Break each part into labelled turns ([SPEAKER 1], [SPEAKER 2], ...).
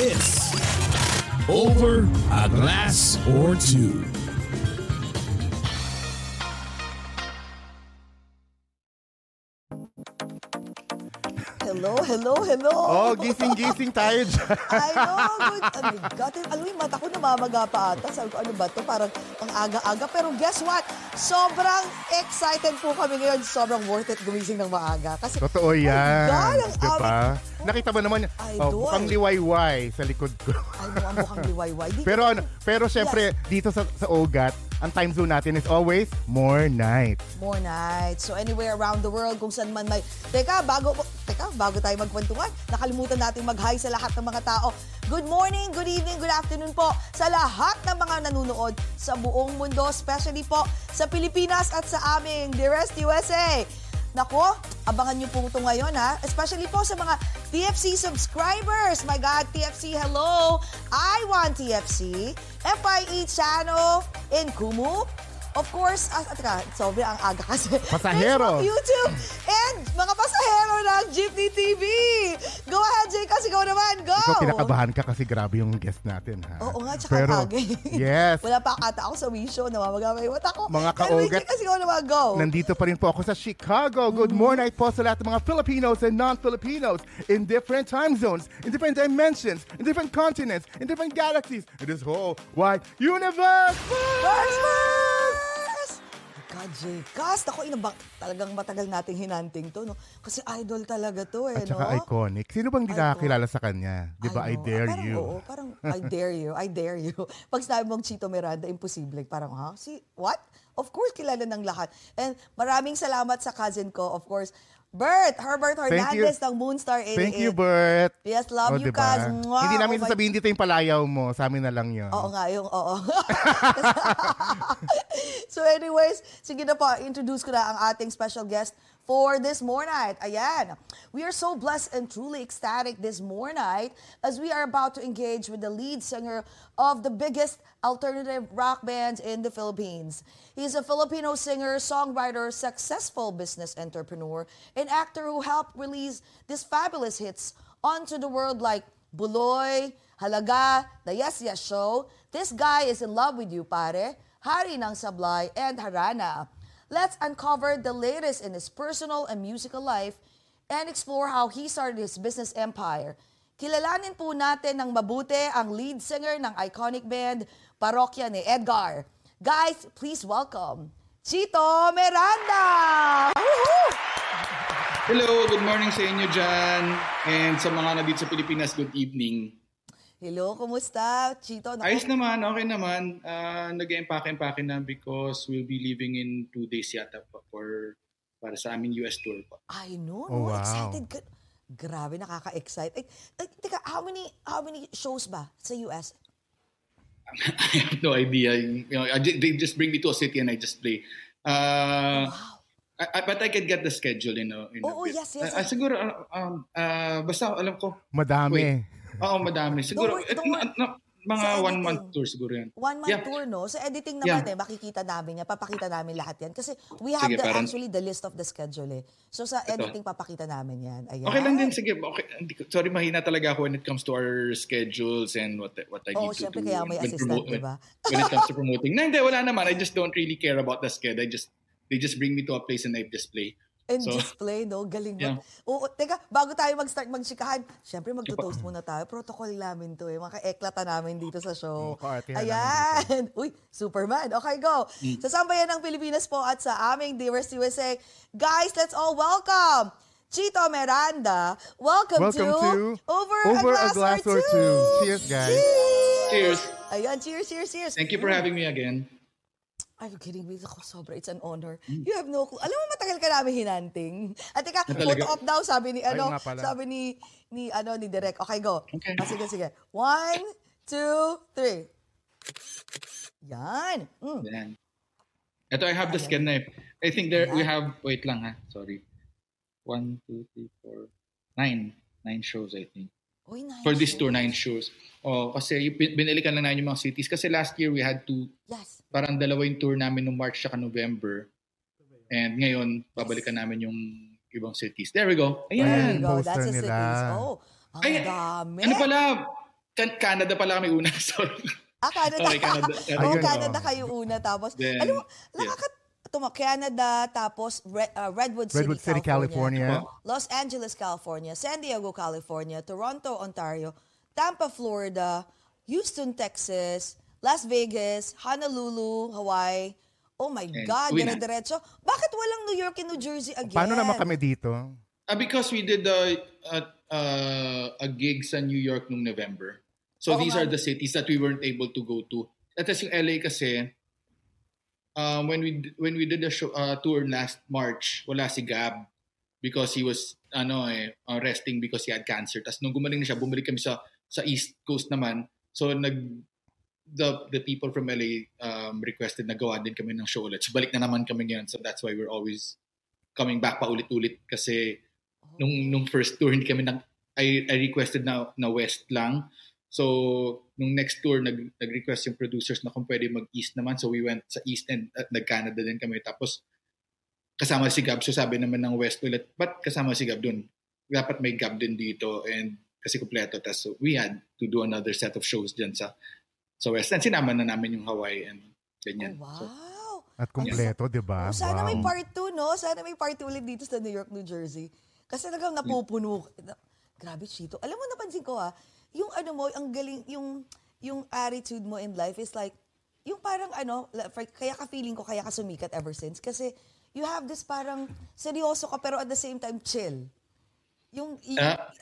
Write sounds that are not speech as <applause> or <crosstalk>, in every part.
[SPEAKER 1] This Over a Glass or Two.
[SPEAKER 2] Hello, hello.
[SPEAKER 3] Oh, gising-gising tayo dyan. <laughs>
[SPEAKER 2] I know. Good. Oh my God. Alam mo, yung mata ko namamaga pa ata. Sabi ko, ano ba to? Parang ang aga-aga. Pero guess what? Sobrang excited po kami ngayon. Sobrang worth it gumising ng maaga. Kasi,
[SPEAKER 3] Totoo yan.
[SPEAKER 2] Oh God, ang
[SPEAKER 3] diba?
[SPEAKER 2] aming-
[SPEAKER 3] Nakita mo naman,
[SPEAKER 2] Idol.
[SPEAKER 3] oh, mukhang liwayway sa likod ko.
[SPEAKER 2] ay mo, ang mukhang liwayway. <laughs> Di
[SPEAKER 3] pero ano, pero syempre, dito sa, sa Ogat, ang time zone natin is always more night.
[SPEAKER 2] More nights. So anywhere around the world, kung saan man may... Teka, bago, teka, bago tayo magkwentuhan, nakalimutan natin mag-hi sa lahat ng mga tao. Good morning, good evening, good afternoon po sa lahat ng mga nanonood sa buong mundo, especially po sa Pilipinas at sa aming Dearest USA. Nako, abangan niyo po ito ngayon ha. Especially po sa mga TFC subscribers. My God, TFC, hello! I want TFC. FIE channel in Kumu. Of course, ah, teka, sobrang ang aga kasi. <laughs>
[SPEAKER 3] Pasahero.
[SPEAKER 2] Facebook, YouTube, and mga pasahero ng Jeepney TV. Go ahead, Jay, kasi ikaw naman. Go!
[SPEAKER 3] Ikaw kinakabahan ka kasi grabe yung guest natin, ha?
[SPEAKER 2] Oo nga, tsaka
[SPEAKER 3] Pero,
[SPEAKER 2] aga.
[SPEAKER 3] yes,
[SPEAKER 2] Wala pa kata ako sa wisho, namamaga may mata ko.
[SPEAKER 3] Mga kaugat.
[SPEAKER 2] Jay, kasi ikaw naman, go.
[SPEAKER 3] Nandito pa rin po ako sa Chicago. Good
[SPEAKER 2] Mm-hmm.
[SPEAKER 3] morning po sa lahat ng mga Filipinos and non-Filipinos in different time zones, in different dimensions, in different continents, in different galaxies, in this whole wide universe.
[SPEAKER 2] First First! God, Jay, cast ako, ina ba, talagang matagal nating hinanting to, no? Kasi idol talaga to, eh,
[SPEAKER 3] At saka
[SPEAKER 2] no?
[SPEAKER 3] iconic. Sino bang di nakakilala sa kanya? Di ba, I,
[SPEAKER 2] know.
[SPEAKER 3] dare
[SPEAKER 2] Ah, parang,
[SPEAKER 3] you.
[SPEAKER 2] Oo, parang I <laughs> dare you, I dare you. Pag sinabi mong Chito Miranda, imposible. Parang, ha? Si, what? Of course, kilala ng lahat. And maraming salamat sa cousin ko, of course, Bert, Herbert. Hernandez ng Moonstar 88.
[SPEAKER 3] Thank you, Bert.
[SPEAKER 2] Yes, love you,
[SPEAKER 3] diba?
[SPEAKER 2] Kaz. Mwah.
[SPEAKER 3] Hindi namin
[SPEAKER 2] Oh
[SPEAKER 3] sasabihin dito yung palayaw mo. Sa amin na lang yun.
[SPEAKER 2] Oo nga, yung oo. <laughs> so anyways, sige na po, introduce ko na ang ating special guest for this morning. Ayan. We are so blessed and truly ecstatic this morning as we are about to engage with the lead singer of the biggest alternative rock bands in the Philippines. He's a Filipino singer, songwriter, successful business entrepreneur, and actor who helped release these fabulous hits onto the world like Buloy, Halaga, The Yes Yes Show, This Guy is in Love with You, Pare, Hari ng Sablay, and Harana. Let's uncover the latest in his personal and musical life and explore how he started his business empire. Kilalanin po natin ng mabuti ang lead singer ng iconic band Parokya ni Edgar. Guys, please welcome Chito Miranda!
[SPEAKER 4] Hello, good morning sa inyo dyan. And sa mga nandito sa Pilipinas, good evening.
[SPEAKER 2] Hello, kumusta? Chito, naku-
[SPEAKER 4] Ayos naman, okay naman. Uh, Nag-empake-empake na because we'll be leaving in two days yata pa for para sa aming US tour pa.
[SPEAKER 2] I know,
[SPEAKER 3] Oh,
[SPEAKER 2] no?
[SPEAKER 3] wow.
[SPEAKER 2] Excited ka. Grabe, nakaka-excite. Eh, eh, teka, how many, how many shows ba sa US? <laughs>
[SPEAKER 4] I have no idea. You know, I, they just bring me to a city and I just play. Uh,
[SPEAKER 2] Wow.
[SPEAKER 4] I, I- but I can get the schedule in a, in a
[SPEAKER 2] Oo,
[SPEAKER 4] bit.
[SPEAKER 2] yes, yes,
[SPEAKER 4] Ah, ah,
[SPEAKER 2] yes.
[SPEAKER 4] siguro, ah, um, ah, basta alam ko.
[SPEAKER 3] Madami.
[SPEAKER 4] Oo, madami. Siguro,
[SPEAKER 2] Don't
[SPEAKER 4] eh,
[SPEAKER 2] don't worry.
[SPEAKER 4] na- na- mga
[SPEAKER 2] Sa
[SPEAKER 4] one month
[SPEAKER 2] editing.
[SPEAKER 4] tour siguro yan.
[SPEAKER 2] One month
[SPEAKER 4] Yeah.
[SPEAKER 2] tour, no? Sa editing naman
[SPEAKER 4] Yeah.
[SPEAKER 2] eh, makikita namin yan. Papakita namin lahat yan. Kasi we have
[SPEAKER 4] Sige,
[SPEAKER 2] the,
[SPEAKER 4] parang-
[SPEAKER 2] actually the list of the schedule eh. So sa editing, papakita namin yan. Ayan.
[SPEAKER 4] Okay lang din, sige. Okay. Sorry, mahina talaga ako when it comes to our schedules and what what I
[SPEAKER 2] Oo,
[SPEAKER 4] need to
[SPEAKER 2] syempre
[SPEAKER 4] do.
[SPEAKER 2] kaya may
[SPEAKER 4] when
[SPEAKER 2] assistant, di ba?
[SPEAKER 4] When, when it comes to promoting. Na, hindi, wala naman. I just don't really care about the schedule. I just, they just bring me to a place and I just play.
[SPEAKER 2] And
[SPEAKER 4] So,
[SPEAKER 2] display, no? Galing mo.
[SPEAKER 4] Yeah.
[SPEAKER 2] Oo, teka, bago tayo mag-start magchikahan, syempre magtutoast muna tayo. Protocol namin to eh. Mga eklata namin dito sa show.
[SPEAKER 3] Mm,
[SPEAKER 2] Ayan. <laughs> Uy, Superman. Okay, go.
[SPEAKER 4] Mm.
[SPEAKER 2] Sa sambayan ng Pilipinas po at sa aming Dearest USA, guys, let's all welcome Chito Miranda. Welcome,
[SPEAKER 3] Welcome
[SPEAKER 2] to,
[SPEAKER 3] to
[SPEAKER 2] Over,
[SPEAKER 3] Over
[SPEAKER 2] a Glass, or, Two.
[SPEAKER 3] Cheers, guys.
[SPEAKER 4] cheers.
[SPEAKER 2] Ayan, cheers, cheers, cheers.
[SPEAKER 4] Thank you for having me again.
[SPEAKER 2] Are you kidding me? Ako, sobra. It's an honor.
[SPEAKER 3] Hmm.
[SPEAKER 2] You have no clue. Alam mo, matagal ka namin hinanting. At teka, photo op daw, sabi ni, ano, sabi ni, ni, ano, ni Direk. Okay, go.
[SPEAKER 4] Okay.
[SPEAKER 2] Ah, sige, sige. One, two, three. Yan. Mm.
[SPEAKER 4] Yan. Ito, I have the scan knife. I think there we have, wait lang ha, sorry. One, two, three, four, nine. Nine shows, I think.
[SPEAKER 2] Uy, nice.
[SPEAKER 4] For this tour, nine shows. Oh, kasi yung bin- binili ka lang namin yung mga cities. Kasi last year, we had two,
[SPEAKER 2] Yes.
[SPEAKER 4] parang dalawa yung tour namin no March at November. And ngayon, babalikan namin yung ibang cities. There we go.
[SPEAKER 2] There
[SPEAKER 4] Ayan.
[SPEAKER 2] you go.
[SPEAKER 3] poster
[SPEAKER 2] That's a
[SPEAKER 3] nila.
[SPEAKER 2] cities. Oh, ang
[SPEAKER 4] Ay,
[SPEAKER 2] dami.
[SPEAKER 4] Ano pala? Can- Canada pala kami una. <laughs> Sorry.
[SPEAKER 2] Ah, Canada.
[SPEAKER 4] Sorry, Canada. <laughs>
[SPEAKER 2] oh, Canada
[SPEAKER 3] oh.
[SPEAKER 2] kayo una. Tapos,
[SPEAKER 4] Then,
[SPEAKER 2] alam mo, nakaka- tuma- Canada, tapos Red, uh, Redwood City,
[SPEAKER 3] Redwood City, California.
[SPEAKER 2] Los Angeles, California, San Diego, California, Toronto, Ontario, Tampa, Florida, Houston, Texas, Las Vegas, Honolulu, Hawaii. Oh my
[SPEAKER 4] And
[SPEAKER 2] God, dire-diretso. Bakit walang New York and New Jersey again?
[SPEAKER 3] Paano naman kami dito?
[SPEAKER 4] Ah, because we did a, a, uh, a gig sa New York nung November. So
[SPEAKER 2] Oo
[SPEAKER 4] these
[SPEAKER 2] nga.
[SPEAKER 4] are the cities that we weren't able to go to. At tas yung LA kasi, um, when we when we did the show, uh, tour last March, wala si Gab because he was ano eh uh, resting because he had cancer. Tapos nung gumaling na siya, bumalik kami sa sa East Coast naman. So nag the the people from LA um, requested na gawa din kami ng show ulit. So balik na naman kami ngayon. So that's why we're always coming back pa ulit-ulit kasi nung nung first tour hindi kami nag I, I requested na na west lang. So nung next tour nag nag-request yung producers na kung pwede mag-east naman. So we went sa east and at nag-Canada din kami tapos kasama si Gab. So sabi naman ng west ulit, but kasama si Gab dun. Dapat may Gab din dito and kasi kumpleto. Tapos so we had to do another set of shows dyan sa sa west. And sinama na namin yung Hawaii and ganyan.
[SPEAKER 2] Oh,
[SPEAKER 4] So,
[SPEAKER 2] wow.
[SPEAKER 3] At kumpleto, di ba?
[SPEAKER 2] Oh, sana may
[SPEAKER 3] Wow.
[SPEAKER 2] part 2, no? Sana may part 2 ulit dito sa New York, New Jersey. Kasi talagang napupuno. Na- Grabe, Chito. Alam mo, napansin ko ah, yung ano mo, ang galing, yung, yung attitude mo in life is like, yung parang ano, kaya ka feeling ko, kaya ka sumikat ever since. Kasi you have this parang seryoso ka pero at the same time chill. Yung, yung
[SPEAKER 4] Ah.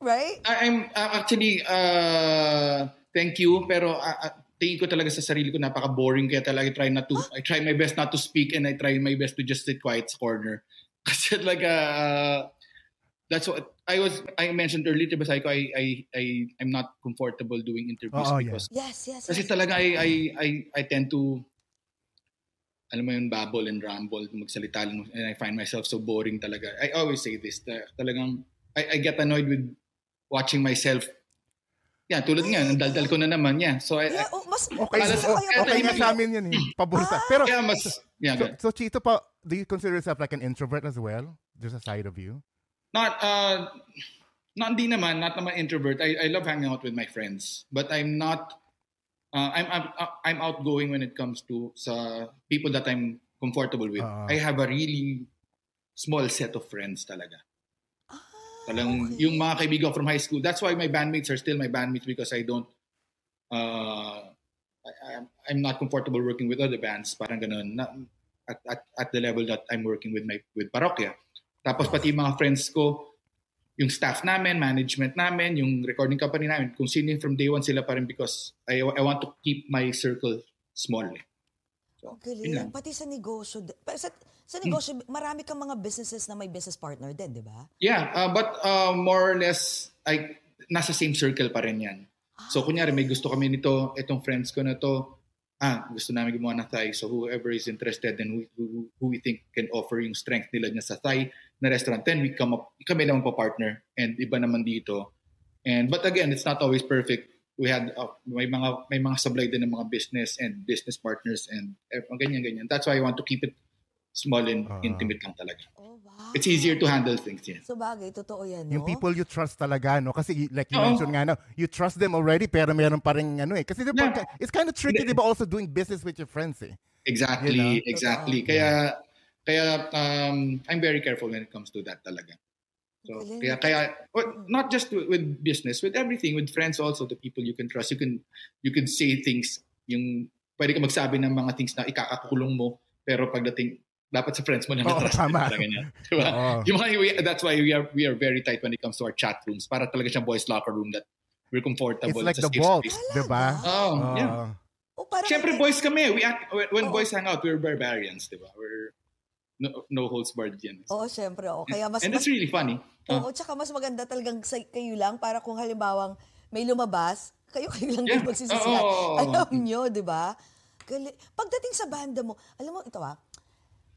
[SPEAKER 2] Right?
[SPEAKER 4] I- I'm uh, actually uh, thank you pero uh, uh, tingin ko talaga sa sarili ko napaka-boring kaya talaga I try not to I try my best not to speak and I try my best to just sit quiet sa corner. <laughs> Kasi talaga uh, that's what I was I mentioned earlier diba sabi ko I I I I'm not comfortable doing interviews
[SPEAKER 3] Oo, yeah.
[SPEAKER 4] because
[SPEAKER 2] Yes, yes,
[SPEAKER 4] kasi
[SPEAKER 2] yes.
[SPEAKER 4] talaga I I I I tend to alam mo yun, babble and ramble, magsalita lang, and I find myself so boring talaga. I always say this, ta- talagang, I, I get annoyed with watching myself. Yeah, tulad nga, ang daldal ko na naman, yeah. So, I,
[SPEAKER 2] Yeah, oh, mas,
[SPEAKER 3] Okay,
[SPEAKER 2] mas
[SPEAKER 3] so,
[SPEAKER 2] kaya
[SPEAKER 3] okay na
[SPEAKER 2] talaga.
[SPEAKER 3] sa amin yun eh. Pabor sa. Pero,
[SPEAKER 4] kaya mas, yeah,
[SPEAKER 3] so, so Chito pa, do you consider yourself like an introvert as well? There's a side of you?
[SPEAKER 4] not, uh, not, hindi naman, not naman introvert. I, I love hanging out with my friends, but I'm not, uh, I'm, I'm, I'm outgoing when it comes to sa people that I'm comfortable with.
[SPEAKER 3] Ah.
[SPEAKER 4] I have a really small set of friends talaga. Talang
[SPEAKER 2] okay.
[SPEAKER 4] yung mga kaibigan from high school. That's why my bandmates are still my bandmates because I don't uh I, I'm, I'm not comfortable working with other bands. Parang ganun. Na, at, at, at the level that I'm working with my with Parokya. Tapos pati yung mga friends ko, yung staff namin, management namin, yung recording company namin, kung sino from day one sila pa rin because I, I want to keep my circle small. Eh. Yun
[SPEAKER 2] galing. Pati sa negosyo. Sa, sa negosyo, marami kang mga businesses na may business partner din, di ba?
[SPEAKER 4] Yeah, uh, but uh, more or less, I, nasa same circle pa rin yan. So, kunyari, may gusto kami nito, itong friends ko na to, ah, gusto namin gumawa ng Thai. So, whoever is interested and who, who, who we think can offer yung strength nila niya sa Thai na restaurant, then we come up, kami naman pa partner. And iba naman dito. And, but again, it's not always perfect. We had, uh, may mga, may mga sablay din ng mga business and business partners and eh, ganyan, ganyan. That's why I want to keep it small and
[SPEAKER 3] Ah.
[SPEAKER 4] intimate lang talaga.
[SPEAKER 2] Oh, wow.
[SPEAKER 4] It's easier to handle things, yeah.
[SPEAKER 2] So bagay, totoo yan, no?
[SPEAKER 3] Yung people you trust talaga, no? Kasi like you
[SPEAKER 4] Oo.
[SPEAKER 3] mentioned nga, no? You trust them already, pero meron pa rin, ano eh. Kasi diba,
[SPEAKER 4] Yeah.
[SPEAKER 3] it's kind of tricky, di ba, also doing business with your friends eh.
[SPEAKER 4] Exactly,
[SPEAKER 3] You know?
[SPEAKER 4] exactly.
[SPEAKER 2] Totoo.
[SPEAKER 4] Kaya Kaya um, I'm very careful when it comes to that talaga. So, kaya, kaya well, not just with, with business, with everything, with friends also, the people you can trust, you can you can say things, yung pwede ka magsabi ng mga things na ikakakulong mo, pero pagdating, dapat sa friends mo lang
[SPEAKER 3] Oo,
[SPEAKER 4] na-trust mo,
[SPEAKER 3] tama. <laughs>
[SPEAKER 4] parang ganyan. Diba?
[SPEAKER 3] Oo.
[SPEAKER 4] Yung mga, we- that's why we are we are very tight when it comes to our chat rooms. Para talaga siyang boys locker room that we're comfortable.
[SPEAKER 3] It's like
[SPEAKER 4] It's a
[SPEAKER 3] the vault, di ba?
[SPEAKER 4] Oh, yeah.
[SPEAKER 3] Oo.
[SPEAKER 2] Oh, parang,
[SPEAKER 4] Siyempre, boys kami. We act, when
[SPEAKER 2] Oo.
[SPEAKER 4] boys hang out, we're barbarians, di ba? We're no, no holds barred yan.
[SPEAKER 2] Oo, syempre. Oh. Kaya mas,
[SPEAKER 4] And
[SPEAKER 2] mas
[SPEAKER 4] it's really funny.
[SPEAKER 2] Oo, tsaka mas maganda talagang sa kayo lang para kung halimbawang may lumabas, kayo-kayo lang
[SPEAKER 4] Yeah.
[SPEAKER 2] din magsisisihan.
[SPEAKER 4] Oo.
[SPEAKER 2] Alam nyo, di ba? Pagdating sa banda mo, alam mo, ito ah,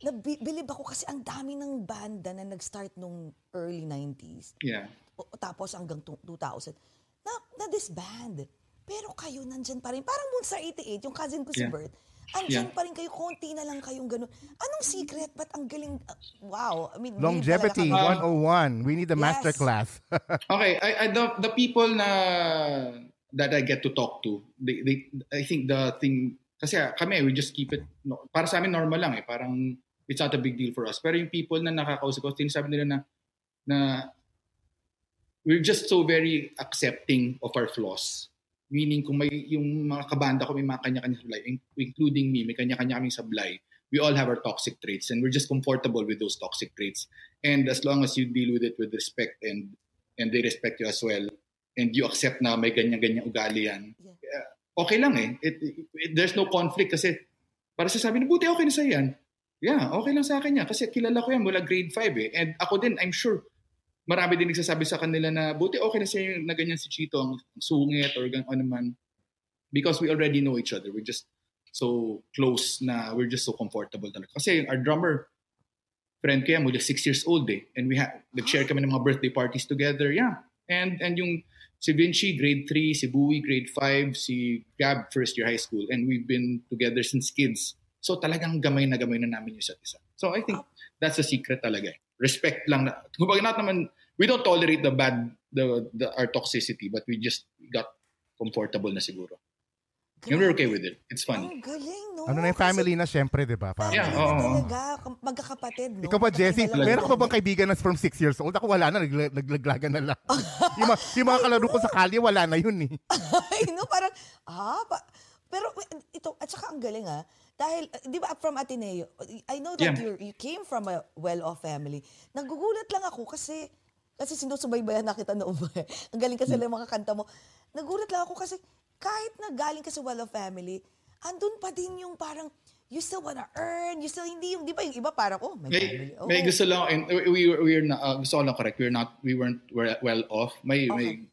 [SPEAKER 2] nabilib ako kasi ang dami ng banda na nag-start nung early 90s.
[SPEAKER 4] yeah.
[SPEAKER 2] O, tapos hanggang tu- 2000. Na, na disband. Pero kayo nandyan pa rin. Parang Moonstar 88, yung cousin ko si
[SPEAKER 4] Yeah.
[SPEAKER 2] Bert. Andyan
[SPEAKER 4] Yeah.
[SPEAKER 2] pa rin kayo, konti na lang kayong ganun. Anong secret? Ba't ang galing? ah, wow. I mean,
[SPEAKER 3] Longevity
[SPEAKER 2] talaga kami.
[SPEAKER 3] 101. We need a
[SPEAKER 2] Yes.
[SPEAKER 3] masterclass. <laughs>
[SPEAKER 4] Okay, I, I the, the people na that I get to talk to, they, they I think the thing kasi kami we just keep it no, para sa amin normal lang eh, parang it's not a big deal for us. Pero yung people na nakakausap ko, sinasabi nila na na we're just so very accepting of our flaws. Meaning kung may yung mga kabanda ko may mga kanya-kanya sablay, in- including me, may kanya-kanya kaming sablay. We all have our toxic traits and we're just comfortable with those toxic traits. And as long as you deal with it with respect and and they respect you as well and you accept na may ganyan-ganyan ugali yan,
[SPEAKER 2] Yeah.
[SPEAKER 4] uh, okay lang eh. It, it- it- there's no conflict kasi para sasabi na buti okay na sa yan. Yeah, okay lang sa akin yan kasi kilala ko yan mula grade 5 eh. And ako din, I'm sure, marami din nagsasabi sa kanila na buti okay na sa'yo na ganyan si Chito, ang sungit or gan ano man. Because we already know each other. We're just so close na we're just so comfortable talaga. Kasi our drummer, friend ko yan, mula 6 years old eh. And we have, nag-share kami ng mga birthday parties together. Yeah. And and yung si Vinci, grade 3, si Bowie, grade 5, si Gab, first year high school. And we've been together since kids. So talagang gamay na gamay na namin yung isa't isa. So I think that's the secret talaga eh. Respect lang na. Kumbaga not naman, we don't tolerate the bad, the, the our toxicity, but we just got comfortable na siguro. And we're okay with it. It's funny.
[SPEAKER 2] Ang galing, no?
[SPEAKER 3] ano na yung
[SPEAKER 2] Kasi
[SPEAKER 3] family na syempre, di ba? Parang-
[SPEAKER 4] Yeah,
[SPEAKER 2] family
[SPEAKER 4] oo.
[SPEAKER 2] na talaga, magkakapatid, no?
[SPEAKER 3] Ikaw ba, Jessie? Meron ka ba bang kaibigan na from 6 years old? Ako wala na, nagla- naglaglagan na lang. <laughs> yung, mga, yung mga kalaro ko sa kalye, wala na yun eh. <laughs>
[SPEAKER 2] Ay, no, parang, ah, pa, pero ito, at saka ang galing ah, dahil, uh, di ba, from Ateneo, I know that
[SPEAKER 4] Yeah.
[SPEAKER 2] you you came from a well-off family. Nagugulat lang ako kasi, kasi sinusubaybayan na kita noon ba eh. <laughs> Ang galing kasi
[SPEAKER 4] Hmm.
[SPEAKER 2] lang mga kanta mo. Nagulat lang ako kasi, kahit na galing ka sa well-off family, andun pa din yung parang, you still wanna earn, you still, hindi yung, di ba yung iba parang, oh, may, family.
[SPEAKER 4] May,
[SPEAKER 2] Oh.
[SPEAKER 4] may gusto lang, and we, we, were- we're not, uh, gusto ko lang correct, we're not, we weren't well, off. May, may,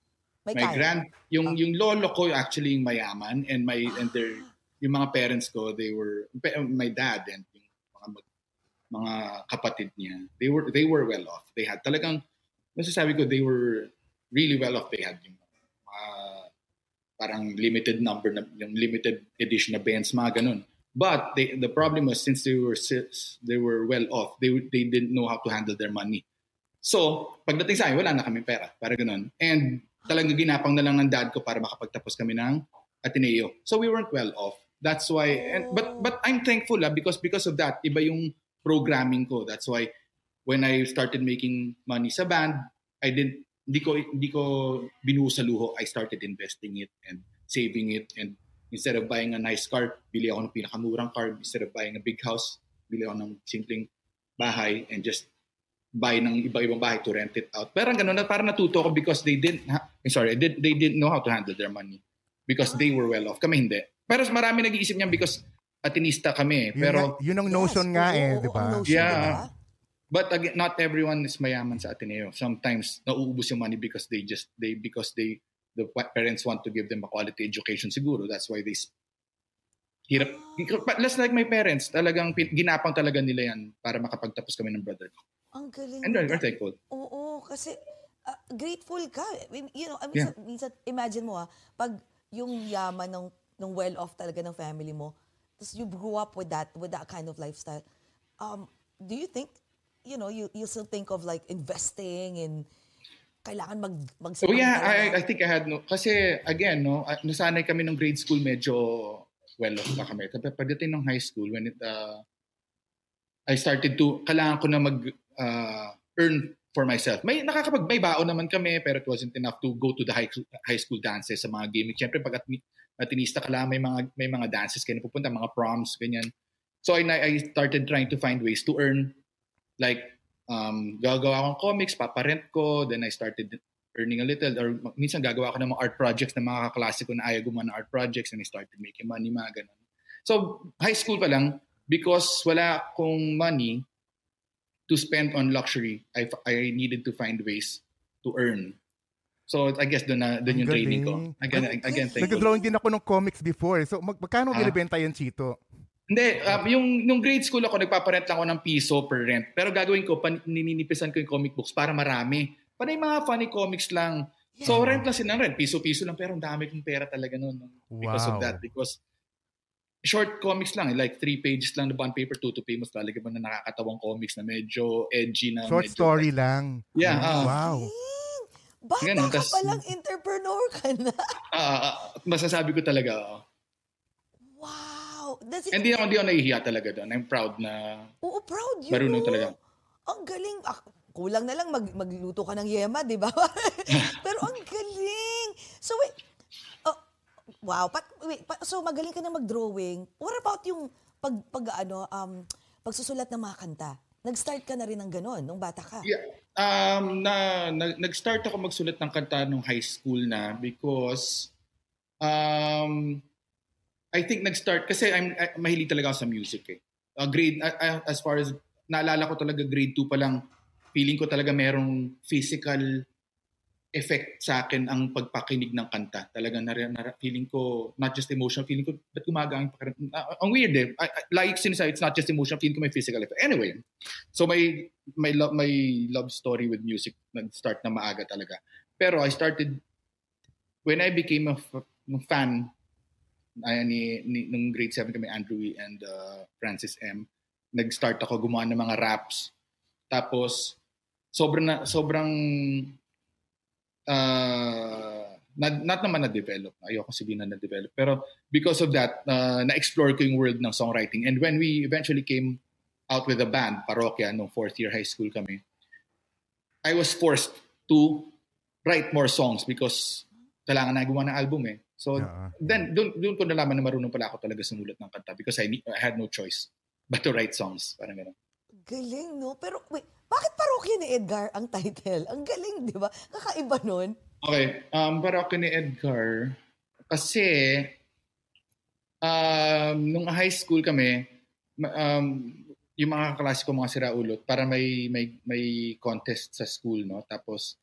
[SPEAKER 2] may
[SPEAKER 4] my
[SPEAKER 2] kaya.
[SPEAKER 4] grand, yung,
[SPEAKER 2] Oh.
[SPEAKER 4] yung lolo ko actually yung mayaman, and my, and their, yung mga parents ko, they were, my dad and yung mga, mag- mga kapatid niya, they were, they were well off. They had talagang, masasabi ko, they were really well off. They had yung mga, parang limited number, na, yung limited edition na bands, mga ganun. But they, the problem was since they were they were well off, they they didn't know how to handle their money. So, pagdating sa akin, wala na kami pera. Para ganun. And talagang ginapang na lang ng dad ko para makapagtapos kami ng Ateneo. So we weren't well off. That's why and but but I'm thankful ah, because because of that, iba yung programming ko. That's why when I started making money sa band, I didn't hindi ko hindi ko binuhos sa luho. I started investing it and saving it and instead of buying a nice car, bili ako ng pinakamurang car. Instead of buying a big house, bili ako ng simpleng bahay and just buy ng iba-ibang bahay to rent it out. Pero ganun na parang natuto ko because they didn't ha- sorry, they, they didn't know how to handle their money because they were well off. Kami hindi. Pero marami nag-iisip niyan because atinista kami. eh.
[SPEAKER 3] Yun,
[SPEAKER 4] Pero
[SPEAKER 3] nga- yun ang notion
[SPEAKER 2] Yes,
[SPEAKER 3] nga
[SPEAKER 2] oo,
[SPEAKER 3] eh,
[SPEAKER 2] oo,
[SPEAKER 3] di ba?
[SPEAKER 4] Yeah.
[SPEAKER 2] di ba?
[SPEAKER 4] But again, not everyone is mayaman sa Ateneo. Sometimes nauubos yung money because they just they because they the pa- parents want to give them a quality education siguro. That's why they hirap. But less like my parents, talagang ginapang talaga nila yan para makapagtapos kami ng brother ko.
[SPEAKER 2] Ang galing.
[SPEAKER 4] And we're thankful.
[SPEAKER 2] Oo, kasi ah, grateful ka. I you know, I mean,
[SPEAKER 4] Yeah.
[SPEAKER 2] minsan, minsan, imagine mo ah, pag yung yaman ng, ng well-off talaga ng family mo, tapos you grew up with that, with that kind of lifestyle, um, do you think, you know, you, you still think of like investing in kailangan mag mag
[SPEAKER 4] So yeah, I, I think I had no, kasi again, no, ah, nasanay kami ng grade school medyo well off pa kami. Tapos pagdating ng high school, when it, uh, I started to, kailangan ko na mag uh, earn for myself. May nakakapag may baon naman kami pero it wasn't enough to go to the high, high school dances sa mga gaming. Siyempre pag at, atinista ka lang, may mga may mga dances kayo pupunta, mga proms ganyan. So I I started trying to find ways to earn like um gagawa akong comics, paparent ko, then I started earning a little or minsan gagawa ako ng mga art projects ng mga kaklase ko na ayaw gumawa ng art projects and I started making money, mga ganun. So high school pa lang, because wala akong money, to spend on luxury, I, I needed to find ways to earn. So I guess doon na doon yung training ko. Again, again, thank
[SPEAKER 3] Nag-drawing din ako ng comics before. So mag magkano
[SPEAKER 4] Ah.
[SPEAKER 3] binibenta yan, Chito?
[SPEAKER 4] Hindi, um, yung nung grade school ako, nagpaparent lang ako ng piso per rent. Pero gagawin ko, pan, nininipisan ko yung comic books para marami. Para yung mga funny comics lang. So rent lang silang rent, piso-piso lang. Pero ang dami kong pera talaga noon. no? Because
[SPEAKER 3] Wow.
[SPEAKER 4] of that. Because short comics lang, eh, like three pages lang na bond paper, two to pages, talaga ba na nakakatawang comics na medyo edgy na.
[SPEAKER 3] Short
[SPEAKER 4] medyo,
[SPEAKER 3] story lang.
[SPEAKER 4] Yeah, ah.
[SPEAKER 3] Wow.
[SPEAKER 2] Bata
[SPEAKER 4] Ganun,
[SPEAKER 2] ka
[SPEAKER 4] tas-
[SPEAKER 2] palang entrepreneur ka na. <laughs>
[SPEAKER 4] Ah, ah, masasabi ko talaga.
[SPEAKER 2] Wow. Does it,
[SPEAKER 4] Hindi ako, hindi ako nahihiya talaga doon. I'm proud na
[SPEAKER 2] Oo, proud you.
[SPEAKER 4] Marunong talaga.
[SPEAKER 2] Ang galing. Ah, kulang na lang mag, magluto ka ng yema, di ba? <laughs> <laughs> Pero ang galing. So wait, oh, wow. Pat, wait, pa- so magaling ka na mag-drawing. What about yung pag, pag ano, um, pagsusulat ng mga kanta? Nag-start ka na rin ng ganon nung bata ka.
[SPEAKER 4] Yeah. Um, na, na, nag-start ako magsulat ng kanta nung high school na because um, I think nag-start kasi I'm I, mahilig talaga ako sa music eh. Uh, grade uh, as far as naalala ko talaga grade 2 pa lang feeling ko talaga merong physical effect sa akin ang pagpakinig ng kanta. Talaga na, na feeling ko not just emotional, feeling ko ba't gumagaan pa uh, ang weird eh. I, I, like sinasabi, it's not just emotional, feeling ko may physical effect. Anyway, so my my love my love story with music nag-start na maaga talaga. Pero I started when I became a f- fan ay, ni, ni nung grade 7 kami Andrew E. and uh, Francis M. Nag-start ako gumawa ng mga raps. Tapos sobrang sobrang uh, not, not naman na-develop. Ayoko sabihin na na-develop. Pero because of that, uh, na-explore ko yung world ng songwriting. And when we eventually came out with a band, Parokya, nung fourth year high school kami, I was forced to write more songs because kailangan na gumawa ng album eh. So
[SPEAKER 3] Yeah.
[SPEAKER 4] then, doon, doon ko nalaman na marunong pala ako talaga sumulat ng kanta because I, I had no choice but to write songs. Parang gano'n.
[SPEAKER 2] Galing, no? Pero wait, bakit parokya ni Edgar ang title? Ang galing, di ba? Kakaiba nun.
[SPEAKER 4] Okay, um, ako ni Edgar, kasi um, nung high school kami, um, yung mga kaklase ko mga siraulot, para may, may, may contest sa school, no? Tapos,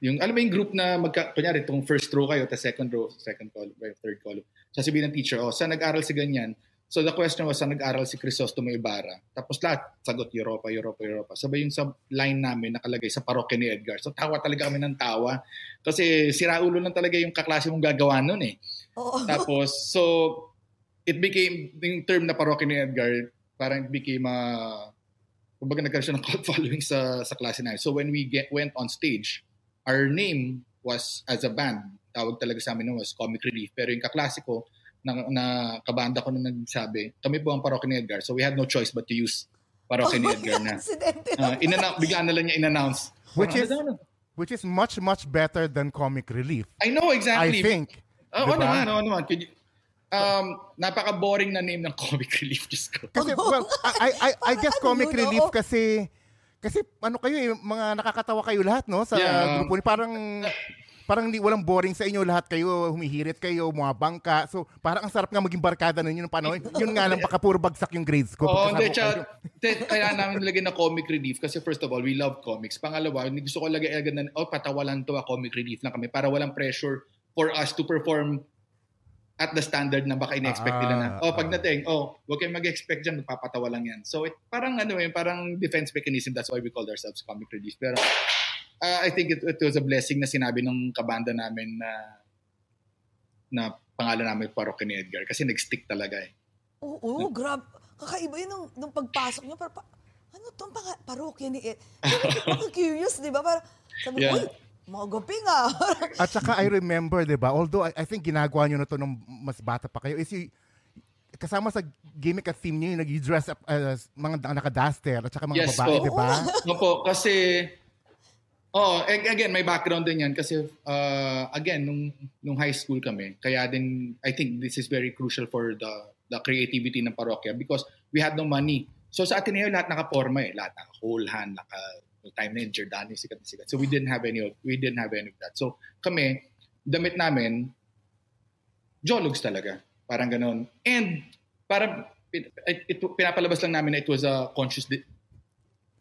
[SPEAKER 4] yung, alam mo yung group na, magka, kunyari, itong first row kayo, tapos second row, second column, third column. Sasabihin ng teacher, oh, saan nag-aral si ganyan? So the question was, saan nag-aral si Crisostomo Ibarra? Tapos lahat, sagot, Europa, Europa, Europa. Sabay yung sa line namin nakalagay sa parokya ni Edgar. So tawa talaga kami ng tawa. Kasi siraulo lang talaga yung kaklase mong gagawa nun eh.
[SPEAKER 2] Oo.
[SPEAKER 4] Tapos, so, it became, yung term na parokya ni Edgar, parang it became a, kumbaga nagkaroon siya ng cult <laughs> following sa, sa klase namin. So when we get, went on stage, our name was, as a band, tawag talaga sa amin was Comic Relief. Pero yung kaklase ko, na, na kabanda ko na nagsabi, kami po ang parokya ni Edgar. So we had no choice but to use parokya ni Edgar na. Uh, inana- biglaan na lang niya in-announce.
[SPEAKER 3] Which is-
[SPEAKER 4] ano?
[SPEAKER 3] Which is much, much better than comic relief.
[SPEAKER 4] I know exactly.
[SPEAKER 3] I think.
[SPEAKER 4] Oo
[SPEAKER 3] Diba?
[SPEAKER 4] naman, oo naman. Could you- um, napaka-boring na name ng comic <laughs> relief. Diyos ko.
[SPEAKER 3] Kasi, well, I, I, I, guess
[SPEAKER 2] ano
[SPEAKER 3] comic relief kasi, kasi ano kayo eh, mga nakakatawa kayo lahat, no? Sa
[SPEAKER 4] Yeah.
[SPEAKER 3] grupo ni Parang, parang di, walang boring sa inyo. Lahat kayo, humihirit kayo, mga bangka. So, parang ang sarap nga maging barkada ninyo ng panahon. Yun nga lang, baka puro bagsak yung grades ko.
[SPEAKER 4] Oo, hindi, tsaka, kaya namin nilagay na comic relief kasi first of all, we love comics. Pangalawa, hindi gusto ko lagay agad na, oh, patawalan to, ah, comic relief lang kami para walang pressure for us to perform at the standard na baka in-expect nila na,
[SPEAKER 3] Ah,
[SPEAKER 4] oh, pagdating, oh, huwag kayong mag-expect dyan, magpapatawa lang yan. So, it, parang ano eh, parang defense mechanism, that's why we called ourselves comic relief. Pero, uh, I think it, it was a blessing na sinabi ng kabanda namin na na pangalan namin parokya ni Edgar kasi nag-stick talaga eh.
[SPEAKER 2] Oo, oo grab. Kakaiba yun nung, nung pagpasok niya. Para, pa, ano tong pang parokya ni Ed? Ako <laughs> curious, di ba? Para, sabi ko,
[SPEAKER 4] Yeah.
[SPEAKER 2] guping ah. <laughs>
[SPEAKER 3] At saka I remember, di ba, although I, I think ginagawa nyo na to nung mas bata pa kayo, is you, kasama sa gimmick at theme niyo yung nag-dress up as mga naka-duster at saka mga
[SPEAKER 4] Yes
[SPEAKER 3] babae,
[SPEAKER 4] po.
[SPEAKER 3] di ba?
[SPEAKER 4] Opo, kasi Oh, ag- again, may background din yan kasi uh, again nung nung high school kami, kaya din I think this is very crucial for the the creativity ng parokya because we had no money. So sa Ateneo lahat nakaporma eh, lahat naka whole hand, naka no time na Giordani, sikat na sikat. So we didn't have any of, we didn't have any of that. So kami, damit namin, jologs talaga. Parang ganun. And para it, it, pinapalabas lang namin na it was a conscious de-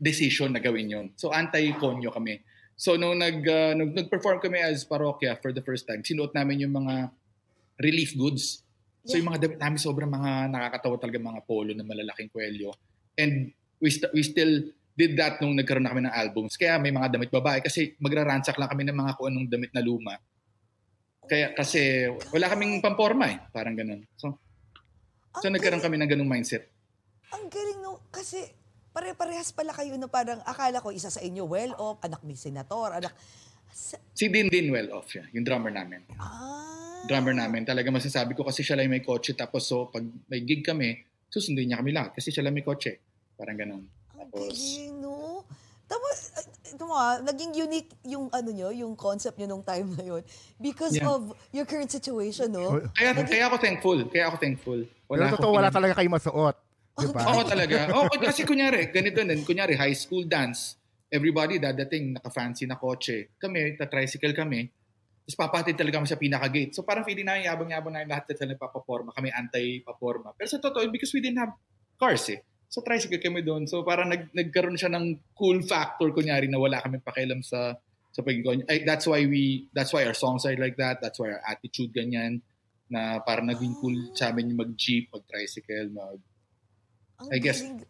[SPEAKER 4] decision na gawin yun. So anti-konyo kami. So nung nag uh, nung nag-perform kami as parokya for the first time, sinuot namin yung mga relief goods. So yung mga damit namin sobrang mga nakakatawa talaga mga polo na malalaking kwelyo. And we st- we still did that nung nagkaroon na kami ng albums. Kaya may mga damit babae kasi magraransak lang kami ng mga kung anong damit na luma. Kaya kasi wala kaming pamporma eh, parang ganun. So so
[SPEAKER 2] Ang
[SPEAKER 4] nagkaroon
[SPEAKER 2] galing-
[SPEAKER 4] kami ng ganung mindset.
[SPEAKER 2] Ang galing no, kasi pare-parehas pala kayo na parang akala ko isa sa inyo well-off, anak ni senator, anak... Sa,
[SPEAKER 4] Si Din Din well off siya, yung drummer namin.
[SPEAKER 2] ah,
[SPEAKER 4] drummer namin. Talaga masasabi ko kasi siya lang may kotse. Tapos so, pag may gig kami, susundin niya kami lahat kasi siya lang may kotse. Parang ganun.
[SPEAKER 2] Ang
[SPEAKER 4] Tapos,
[SPEAKER 2] galing, no? Tapos, ito mo naging unique yung ano nyo, yung concept nyo nung time na yun because
[SPEAKER 4] Yeah.
[SPEAKER 2] of your current situation, no?
[SPEAKER 4] kaya, kaya ako thankful. Kaya ako thankful.
[SPEAKER 3] Pero
[SPEAKER 4] akong
[SPEAKER 3] totoo, wala talaga kayo masuot. Di ba?
[SPEAKER 4] Oo talaga. Oo, kasi kunyari, ganito din. Kunyari, high school dance. Everybody dadating, naka-fancy na kotse. Kami, ta-tricycle kami. Tapos papatid talaga kami sa pinaka-gate. So parang feeling namin yabang-yabang na lahat na nagpapaporma. Kami anti-paporma. Pero sa totoo, because we didn't have cars eh. So tricycle kami doon. So parang nag, nagkaroon siya ng cool factor kunyari na wala kami pakialam sa sa pagiging that's why we that's why our songs are like that. That's why our attitude ganyan na parang naging cool sa amin yung mag-jeep, mag-tricycle, mag
[SPEAKER 2] Ang
[SPEAKER 4] I guess-
[SPEAKER 2] galing.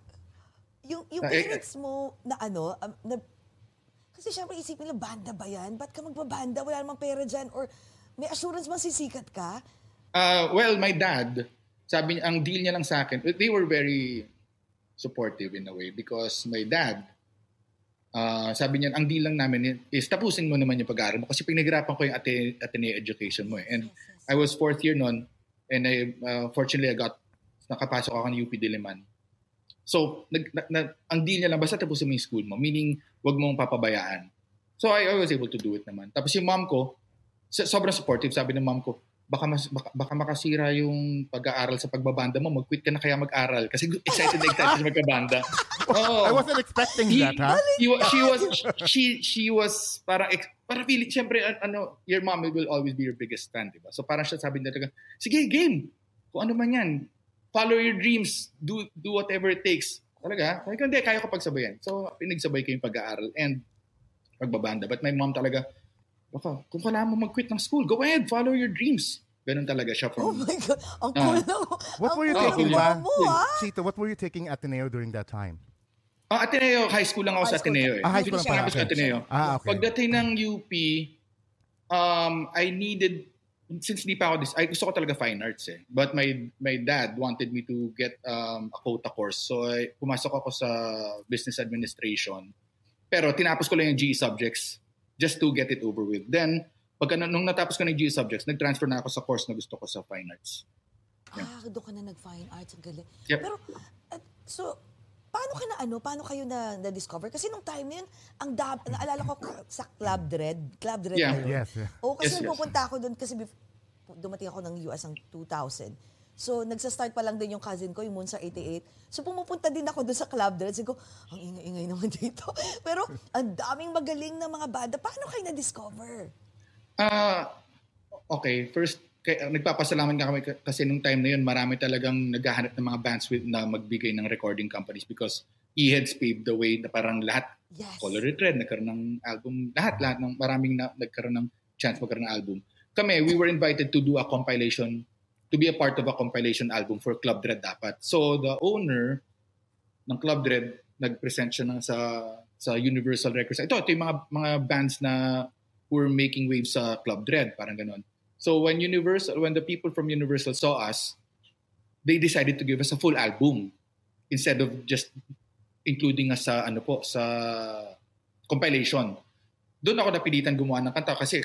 [SPEAKER 2] Yung, yung
[SPEAKER 4] Ah, eh,
[SPEAKER 2] parents mo na ano, um, na, kasi syempre isipin nila, banda ba yan? Ba't ka magbabanda? Wala namang pera dyan. Or may assurance man sisikat ka?
[SPEAKER 4] Uh, well, my dad, sabi niya, ang deal niya lang sa akin, they were very supportive in a way because my dad, uh, sabi niya, ang deal lang namin is tapusin mo naman yung pag-aaral mo kasi pinaghirapan ko yung Ate- Ateneo education mo eh. And I was fourth year noon and I, uh, fortunately I got, nakapasok ako ng UP Diliman. So, nag, na, na, ang deal niya lang, basta tapusin mo yung school mo, meaning wag mong papabayaan. So, I, I was able to do it naman. Tapos yung mom ko, so- sobrang supportive, sabi ng mom ko, baka, mas, baka, baka makasira yung pag-aaral sa pagbabanda mo, mag-quit ka na kaya mag-aral. Kasi <laughs> excited na excited siya magkabanda. <laughs> Oo.
[SPEAKER 3] I wasn't expecting
[SPEAKER 4] He-
[SPEAKER 3] that, ha?
[SPEAKER 4] He, she was, she, she was, parang, parang feeling, syempre, an- ano, your mom will always be your biggest fan, di ba? So parang siya sabi niya talaga, sige, game. Kung ano man yan. Follow your dreams. Do do whatever it takes. Talaga? Sabi ko, hindi, kaya ko pagsabayan. So, pinagsabay ko yung pag-aaral and pagbabanda. But my mom talaga, baka, kung kailangan mo mag-quit ng school, go ahead, follow your dreams. Ganun talaga siya
[SPEAKER 2] Oh
[SPEAKER 4] from,
[SPEAKER 2] my God. Ang cool
[SPEAKER 4] Ah.
[SPEAKER 2] na.
[SPEAKER 3] What were you
[SPEAKER 2] cool
[SPEAKER 3] taking ba?
[SPEAKER 2] mo, ah.
[SPEAKER 3] Chito, what were you taking at Ateneo during that time?
[SPEAKER 4] Ah, Ateneo, high school lang ako
[SPEAKER 2] High
[SPEAKER 4] sa. Ateneo eh.
[SPEAKER 3] Ah, high school lang pala.
[SPEAKER 4] Ateneo.
[SPEAKER 3] Ah, okay.
[SPEAKER 4] Pagdating ng UP, um, I needed, since di pa ako, dis- I gusto ko talaga fine arts eh. But my my dad wanted me to get um, a quota course. So I, pumasok ako sa business administration. Pero tinapos ko lang yung GE subjects just to get it over with. Then, pagka nung natapos ko ng GE subjects, nag-transfer na ako sa course na gusto ko sa fine arts.
[SPEAKER 2] Ah, doon ka na nag-fine arts. Ang galing.
[SPEAKER 4] Yep.
[SPEAKER 2] Pero, at, so, paano ka na ano, paano kayo na, na-discover? Kasi nung time na yun, ang dab, naalala ko sa Club Dread. Club Dread
[SPEAKER 4] Yeah.
[SPEAKER 2] yun.
[SPEAKER 3] Yes, yeah.
[SPEAKER 2] Oo, kasi
[SPEAKER 4] Yes, yes.
[SPEAKER 2] pupunta ako doon kasi dumating ako ng US ang 2000. So, nagsa-start pa lang din yung cousin ko, yung Moon sa 88. So, pumupunta din ako doon sa Club Dread. Sabi ko, ang ingay-ingay naman <laughs> dito. Pero, ang daming magaling na mga banda. Paano kayo na-discover?
[SPEAKER 4] Ah, okay. First, kay, nagpapasalamat nga kami kasi nung time na yun, marami talagang naghahanap ng mga bands with, na magbigay ng recording companies because E-Heads paved the way na parang lahat,
[SPEAKER 2] Yes.
[SPEAKER 4] Color Red, nagkaroon ng album, lahat, lahat ng maraming na, nagkaroon ng chance magkaroon ng album. Kami, we were invited to do a compilation, to be a part of a compilation album for Club Dread dapat. So, the owner ng Club Dread, nag-present siya ng sa sa Universal Records. Ito, ito yung mga, mga bands na were making waves sa Club Dread, parang ganun. So when Universal, when the people from Universal saw us, they decided to give us a full album instead of just including us sa ano po sa compilation. Doon ako napilitan gumawa ng kanta kasi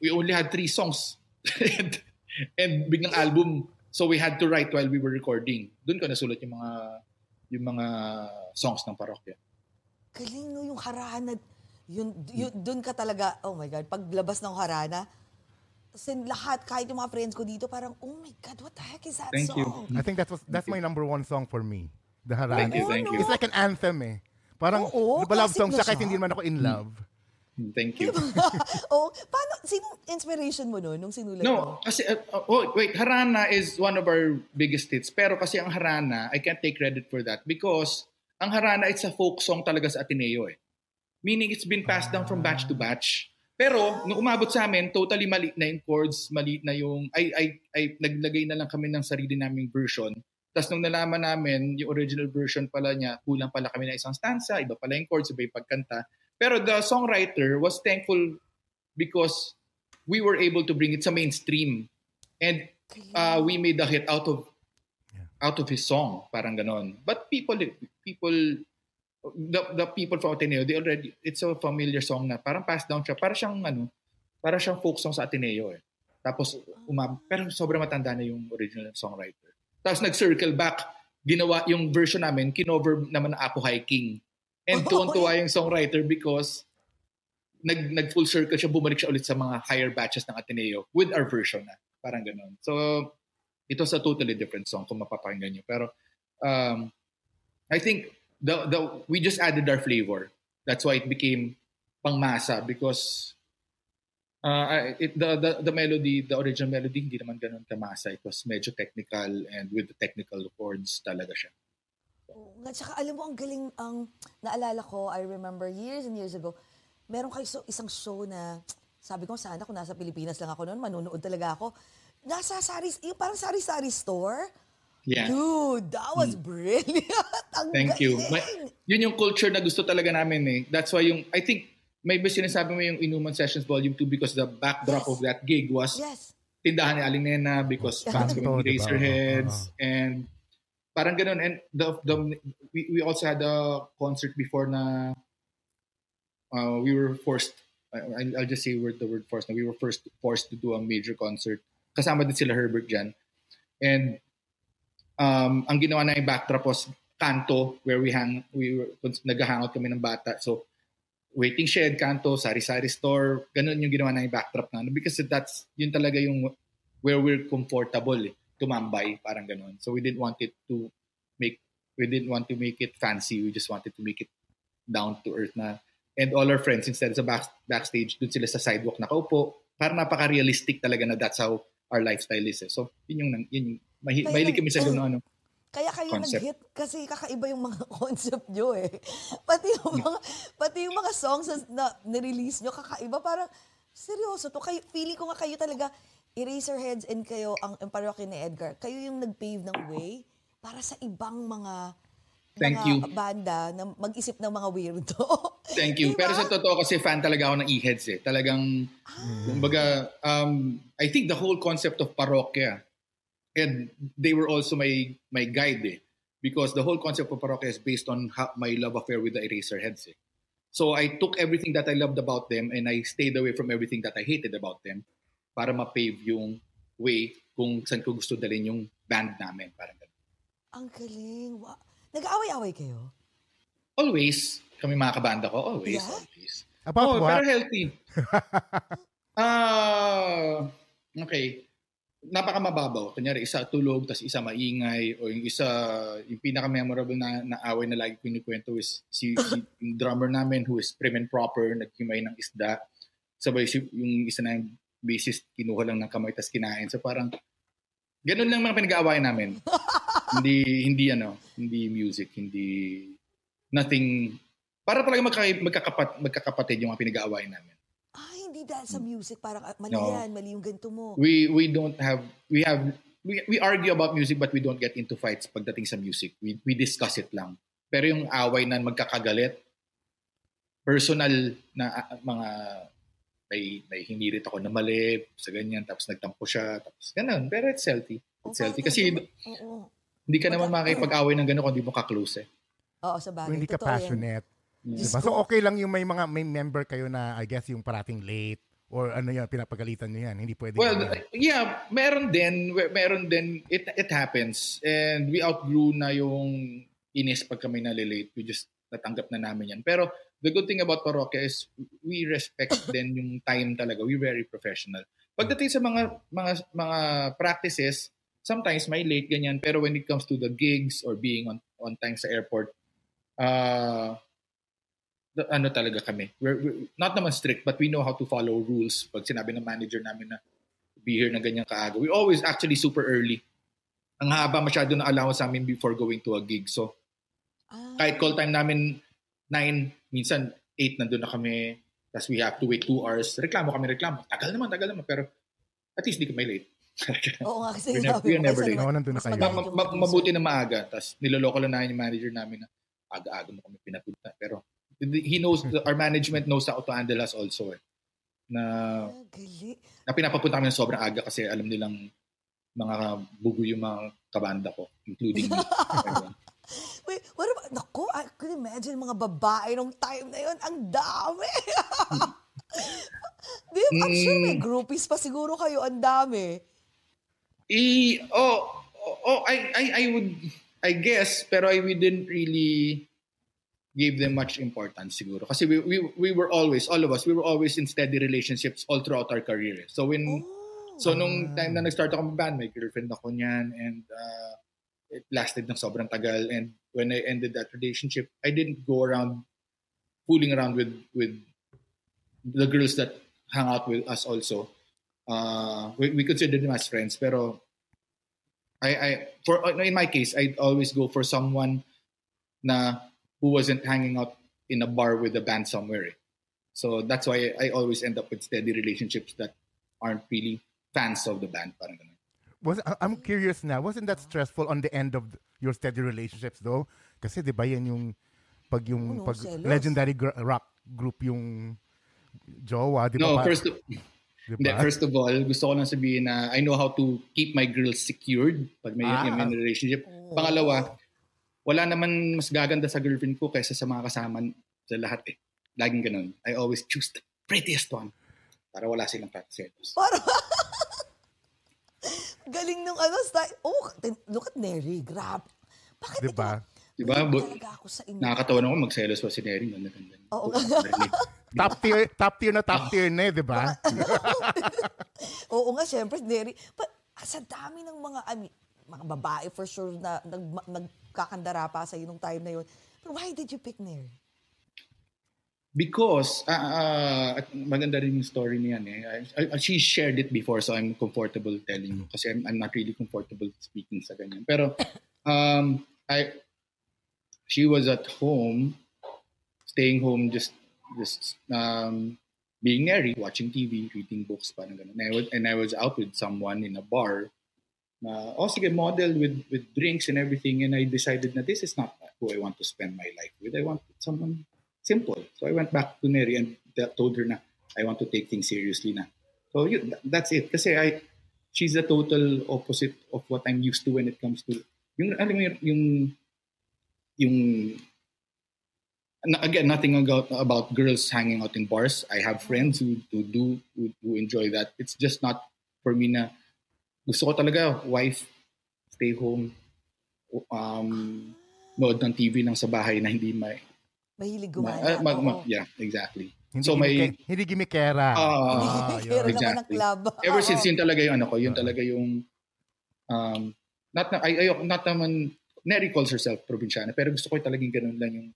[SPEAKER 4] we only had three songs <laughs> and, and biglang album So we had to write while we were recording. Doon ko nasulat yung mga yung mga songs ng parokya.
[SPEAKER 2] Galing no, yung harana. Yun, yun, dun ka talaga, oh my God, paglabas ng harana, sin lahat, kahit yung mga friends ko dito, parang, oh my God, what the heck is that
[SPEAKER 4] Thank you.
[SPEAKER 2] song?
[SPEAKER 3] I think that was that's my number one song for me. The Harana.
[SPEAKER 4] Thank you, thank you.
[SPEAKER 3] It's like an anthem eh. Parang,
[SPEAKER 2] Oo,
[SPEAKER 3] di ba love song siya kahit hindi naman ako in love.
[SPEAKER 4] Thank you. <laughs>
[SPEAKER 2] oh, paano, sinong inspiration mo no, nung sinulat mo?
[SPEAKER 4] No, kasi, uh, uh, oh, wait, Harana is one of our biggest hits. Pero kasi ang Harana, I can't take credit for that because ang Harana, it's a folk song talaga sa Ateneo eh. Meaning it's been passed down from batch to batch. Pero nung umabot sa amin, totally mali na yung chords, mali na yung, ay, ay, ay, naglagay na lang kami ng sarili naming version. Tapos nung nalaman namin, yung original version pala niya, kulang pala kami na isang stanza, iba pala yung chords, iba yung pagkanta. Pero the songwriter was thankful because we were able to bring it sa mainstream. And uh, we made the hit out of out of his song, parang ganon. But people, people, the, the people from Ateneo, they already, it's a familiar song na parang passed down siya. Para siyang, ano, para siyang folk song sa Ateneo eh. Tapos, umab pero sobrang matanda na yung original songwriter. Tapos nag-circle back, ginawa yung version namin, kinover naman ng Apo Hiking. And
[SPEAKER 2] Oh,
[SPEAKER 4] tuwan-tuwa yung songwriter because nag, nag full circle siya, bumalik siya ulit sa mga higher batches ng Ateneo with our version na. Parang ganun. So, it was a totally different song kung mapapakinggan nyo. Pero, um, I think the, the, we just added our flavor. That's why it became pangmasa because uh, it, the, the, the melody, the original melody, hindi naman ganun kamasa. It was medyo technical and with the technical chords talaga siya.
[SPEAKER 2] Oo nga, tsaka alam mo, ang galing, ang naalala ko, I remember years and years ago, meron kayo so, isang show na, sabi ko, sana kung nasa Pilipinas lang ako noon, manunood talaga ako. Nasa sari, yung parang sari-sari store.
[SPEAKER 4] Yeah.
[SPEAKER 2] Dude, that was brilliant. <laughs> Ang
[SPEAKER 4] Thank you.
[SPEAKER 2] galing.
[SPEAKER 4] Ma- yun yung culture na gusto talaga namin eh. That's why yung, I think, may ba sinasabi mo yung Inuman Sessions Volume 2 because the backdrop
[SPEAKER 2] Yes.
[SPEAKER 4] of that gig was
[SPEAKER 2] Yes.
[SPEAKER 4] tindahan ni Aling Nena because fans kami
[SPEAKER 3] ba?
[SPEAKER 4] Razorheads
[SPEAKER 3] Oo.
[SPEAKER 4] and parang ganun. And the, the, we, we also had a concert before na uh, we were forced, I, I'll just say word the word forced, na we were first forced to do a major concert. Kasama din sila Herbert dyan. And um, ang ginawa na yung backdrop was Kanto where we hang, we were, nag-hangout kami ng bata. So, waiting shed, Kanto, sari-sari store, ganun yung ginawa na yung backdrop na. Because that's, yun talaga yung where we're comfortable eh, tumambay, parang ganun. So we didn't want it to make, we didn't want to make it fancy. We just wanted to make it down to earth na. And all our friends, instead sa back, backstage, dun sila sa sidewalk nakaupo. Parang napaka-realistic talaga na that's how our lifestyle is. Eh. So, yun yung, yun yung mahi,
[SPEAKER 2] Kaya
[SPEAKER 4] mahilig kami sa ganun, ano.
[SPEAKER 2] Kaya kayo
[SPEAKER 4] Concept.
[SPEAKER 2] nag-hit kasi kakaiba yung mga <laughs> concept nyo eh. Pati yung mga, pati yung mga songs na, na release nyo, kakaiba. Parang, seryoso to. Kayo, feeling ko nga kayo talaga, Eraserheads and kayo, ang, ang parokya ni Edgar, kayo yung nag-pave ng way para sa ibang mga
[SPEAKER 4] Thank
[SPEAKER 2] mga
[SPEAKER 4] you.
[SPEAKER 2] banda na mag-isip ng mga weirdo. <laughs>
[SPEAKER 4] Thank you.
[SPEAKER 2] Diba?
[SPEAKER 4] Pero sa totoo kasi fan talaga ako ng e-heads eh. Talagang, kumbaga, um, I think the whole concept of parokya, and they were also my my guide eh. Because the whole concept of parokya is based on ha- my love affair with the Eraserheads eh. So I took everything that I loved about them and I stayed away from everything that I hated about them para ma-pave yung way kung saan ko gusto dalhin yung band namin. Parang ganun.
[SPEAKER 2] ang galing. Wa- Nag-away-away kayo?
[SPEAKER 4] Always, kami mga kabanda ko, always,
[SPEAKER 2] Yeah?
[SPEAKER 4] always.
[SPEAKER 3] About
[SPEAKER 4] oh,
[SPEAKER 3] what?
[SPEAKER 4] pero healthy. <laughs> Ah, okay. Napaka mababaw. Kunyari, isa tulog, tas isa maingay, o yung isa, yung pinaka-memorable na, na away na lagi kinikwento is si, si yung drummer namin who is prim and proper, nagkimay ng isda. Sabay si, yung isa na yung bassist, kinuha lang ng kamay, tas kinain. So parang, ganun lang mga pinag-aawayan namin. <laughs> hindi, hindi ano, hindi music, hindi, nothing, para talaga magka, magkakapat, magkakapatid yung mga pinag-aawayan namin.
[SPEAKER 2] Hindi dahil sa music. Parang, ah, mali
[SPEAKER 4] No.
[SPEAKER 2] yan, mali yung ganito mo.
[SPEAKER 4] we we don't have we have we, we argue about music but we don't get into fights pagdating sa music. We we discuss it lang. Pero yung away na magkakagalit personal na ah, mga may may hinirit ako na mali sa ganyan tapos nagtampo siya tapos ganun pero it's healthy it's healthy kasi
[SPEAKER 2] Oo.
[SPEAKER 4] hindi ka naman makakipag-away ng gano'n kung di mo ka-close eh.
[SPEAKER 2] Oo, sa bagay.
[SPEAKER 3] Kung hindi ka
[SPEAKER 2] Totoo yan.
[SPEAKER 3] Diba? So okay lang yung may mga may member kayo na I guess yung parating late Or ano yan, pinapagalitan niyo yan? Hindi pwede.
[SPEAKER 4] Well,
[SPEAKER 3] ganyan.
[SPEAKER 4] yeah, meron din, meron din, it, it happens. And we outgrew na yung inis pag kami nalilate. We just natanggap na namin yan. Pero the good thing about parokya is we respect <coughs> din yung time talaga. We very professional. Pagdating sa mga mga mga practices, sometimes may late ganyan, pero when it comes to the gigs or being on on time sa airport, uh, ano talaga kami. We're, we're not naman strict, but we know how to follow rules. Pag sinabi ng manager namin na be here na ganyan kaaga. We always actually super early. Ang haba masyado ng allowance sa amin before going to a gig. So,
[SPEAKER 2] Ah,
[SPEAKER 4] kahit call time namin 9, minsan 8 nandun na kami. Tapos we have to wait 2 hours. Reklamo kami, reklamo. Tagal naman, tagal naman. Pero at least di kami late. <laughs>
[SPEAKER 2] oo nga kasi
[SPEAKER 4] We're never- we're never late.
[SPEAKER 3] Oo, nandun na kayo.
[SPEAKER 4] Ma- ma-
[SPEAKER 2] producer.
[SPEAKER 4] mabuti na maaga. Tapos niloloko lang namin yung manager namin na aga-aga mo kami pinapunta. Pero he knows, our <laughs> management knows how to handle us also eh. Na,
[SPEAKER 2] Ah, gali.
[SPEAKER 4] na pinapapunta kami ng sobrang aga kasi alam nilang mga bugo yung mga kabanda ko, including me. <laughs>
[SPEAKER 2] Wait, what about, naku, I could imagine mga babae nung time na yun, ang dami. <laughs> Di, I'm sure may
[SPEAKER 4] Mm.
[SPEAKER 2] groupies pa siguro kayo, ang dami.
[SPEAKER 4] I, oh, oh, oh, I, I, I would, I guess, pero I, we didn't really give them much importance siguro. Kasi we, we, we were always, all of us, we were always in steady relationships all throughout our career. So when,
[SPEAKER 2] Oh.
[SPEAKER 4] so nung time na nag-start ako mag-band, may girlfriend ako niyan and uh, it lasted ng sobrang tagal. And when I ended that relationship, I didn't go around fooling around with, with the girls that hang out with us also. Uh, we, we consider them as friends, pero I, I for in my case, I'd always go for someone na who wasn't hanging out in a bar with a band somewhere. eh. So that's why I always end up with steady relationships that aren't really fans of the band. Parang ganun.
[SPEAKER 3] Was, I'm curious na, wasn't that stressful on the end of your steady relationships though? Kasi di ba yan yung pag yung
[SPEAKER 2] Oo,
[SPEAKER 3] pag
[SPEAKER 2] selos.
[SPEAKER 3] legendary gr- rock group yung jowa, di ba?
[SPEAKER 4] No,
[SPEAKER 3] pa-
[SPEAKER 4] first of,
[SPEAKER 3] di
[SPEAKER 4] hindi,
[SPEAKER 3] ba?
[SPEAKER 4] first of all, gusto ko lang sabihin na I know how to keep my girls secured pag may
[SPEAKER 3] Ah.
[SPEAKER 4] may relationship. Pangalawa, wala naman mas gaganda sa girlfriend ko kaysa sa mga kasama sa lahat eh. Laging ganun. I always choose the prettiest one para wala silang katiselos.
[SPEAKER 2] Parang, <laughs> galing nung ano, style. Oh, look at Neri, grab. Bakit
[SPEAKER 3] Di ba?
[SPEAKER 2] ikaw?
[SPEAKER 4] Di ba?
[SPEAKER 2] Galing
[SPEAKER 4] Bu-
[SPEAKER 2] talaga ako sa inyo.
[SPEAKER 4] Nakakatawa naman magselos pa si Neri. Ganda, ganda.
[SPEAKER 2] Oo. <laughs>
[SPEAKER 3] Top tier, top tier na
[SPEAKER 4] Ah.
[SPEAKER 3] top tier na eh, di ba? <laughs>
[SPEAKER 2] Oo nga, syempre, Neri. But, sa dami ng mga, I mean, mga babae for sure na nag, nagkakandara pa sa nung time na yun. But why did you pick Neri?
[SPEAKER 4] Because, ah, ah, at maganda rin yung story niyan eh. I- I- she shared it before so I'm comfortable telling you kasi I'm, I'm not really comfortable speaking sa ganyan. Pero, um, I, she was at home, staying home just, just, um, being merry, watching TV, reading books, parang ganun. And and I was out with someone in a bar Uh, oh sige, model with, with drinks and everything. And I decided that this is not who I want to spend my life with. I want someone simple. So I went back to Neri and told her na I want to take things seriously na. So th- that's it. Kasi I, she's the total opposite of what I'm used to when it comes to yung alam mo yun, yung yung again nothing about about girls hanging out in bars. I have friends who who do who, who enjoy that. It's just not for me na gusto ko talaga wife stay home um nood ng TV lang sa bahay na hindi may
[SPEAKER 2] Mahilig
[SPEAKER 4] Ma-
[SPEAKER 2] gumala.
[SPEAKER 4] ah, mag- ma-
[SPEAKER 2] Oo.
[SPEAKER 4] yeah, exactly.
[SPEAKER 3] Hindi
[SPEAKER 4] so may
[SPEAKER 3] hindi gimmickera.
[SPEAKER 4] Ah,
[SPEAKER 2] Hindi, pero naman ng
[SPEAKER 4] exactly.
[SPEAKER 2] club.
[SPEAKER 4] ever since yun talaga yung ano ko, yun talaga yung um not na ay ayok not naman Neri calls herself probinsyana pero gusto ko talagang ganun lang yung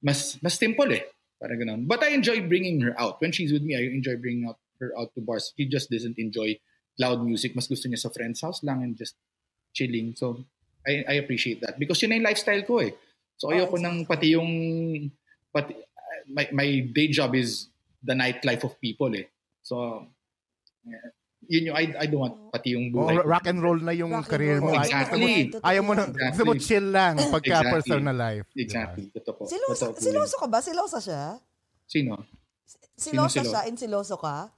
[SPEAKER 4] mas mas simple eh. Para ganun. But I enjoy bringing her out. When she's with me, I enjoy bringing out her out to bars. She just doesn't enjoy loud music. Mas gusto niya sa friend's house lang and just chilling. So, I, I appreciate that. Because yun na yung lifestyle ko eh. So,
[SPEAKER 2] Oh,
[SPEAKER 4] ayoko nang pati yung, pati, my, my day job is the nightlife of people eh. So, yeah, yun yung, I, I don't want pati yung
[SPEAKER 3] Oh,
[SPEAKER 4] buhay. ko.
[SPEAKER 3] rock and roll na yung
[SPEAKER 2] Rock and
[SPEAKER 3] career mo.
[SPEAKER 4] Exactly.
[SPEAKER 2] Totoo.
[SPEAKER 3] Ayaw mo na,
[SPEAKER 4] Exactly.
[SPEAKER 3] gusto mo chill lang pagka
[SPEAKER 4] Exactly.
[SPEAKER 3] personal life.
[SPEAKER 4] Exactly. Totoo po.
[SPEAKER 2] Siloso,
[SPEAKER 4] Totoo po
[SPEAKER 2] siloso
[SPEAKER 4] yun.
[SPEAKER 2] ka ba? Silosa siya?
[SPEAKER 4] Sino?
[SPEAKER 2] Silosa
[SPEAKER 4] silo?
[SPEAKER 2] siya? Insiloso ka?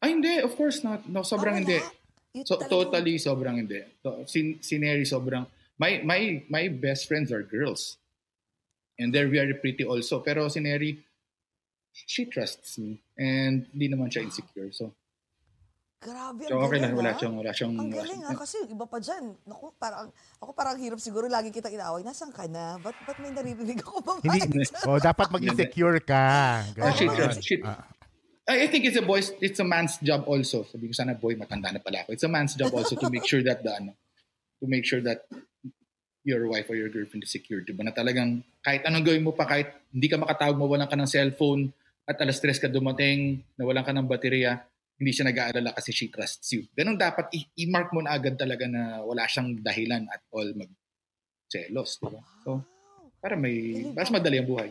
[SPEAKER 4] Ay, hindi. Of course not. No, sobrang
[SPEAKER 2] Ah, wala.
[SPEAKER 4] hindi. So, totally sobrang hindi. To, si, si Neri sobrang... My, my, my best friends are girls. And they're very pretty also. Pero si Neri, she trusts me. And hindi naman siya insecure. So,
[SPEAKER 2] Grabe, ang
[SPEAKER 4] so okay lang.
[SPEAKER 2] galing,
[SPEAKER 4] Wala
[SPEAKER 2] ah.
[SPEAKER 4] siyang, wala siyang,
[SPEAKER 2] Ang galing ha, kasi iba pa dyan. Naku, parang, ako parang hirap siguro lagi kita inaaway. Nasaan ka na? Ba't, ba't may naririnig ako ba?
[SPEAKER 3] Hindi, oh, dapat maging secure ka. <laughs>
[SPEAKER 2] Oo,
[SPEAKER 4] she,
[SPEAKER 2] kasi-
[SPEAKER 4] she, I think it's a boy's, it's a man's job also. Sabi ko sana, boy, matanda na pala ako. It's a man's job also to make sure that the, ano, to make sure that your wife or your girlfriend is secure. Diba? Na talagang kahit anong gawin mo pa, kahit hindi ka makatawag, mawalan ka ng cellphone, at alas tres ka dumating, nawalan ka ng baterya, hindi siya nag-aalala kasi she trusts you. Ganun dapat, i-mark mo na agad talaga na wala siyang dahilan at all mag selos. Diba? So, para may, mas madali ang buhay.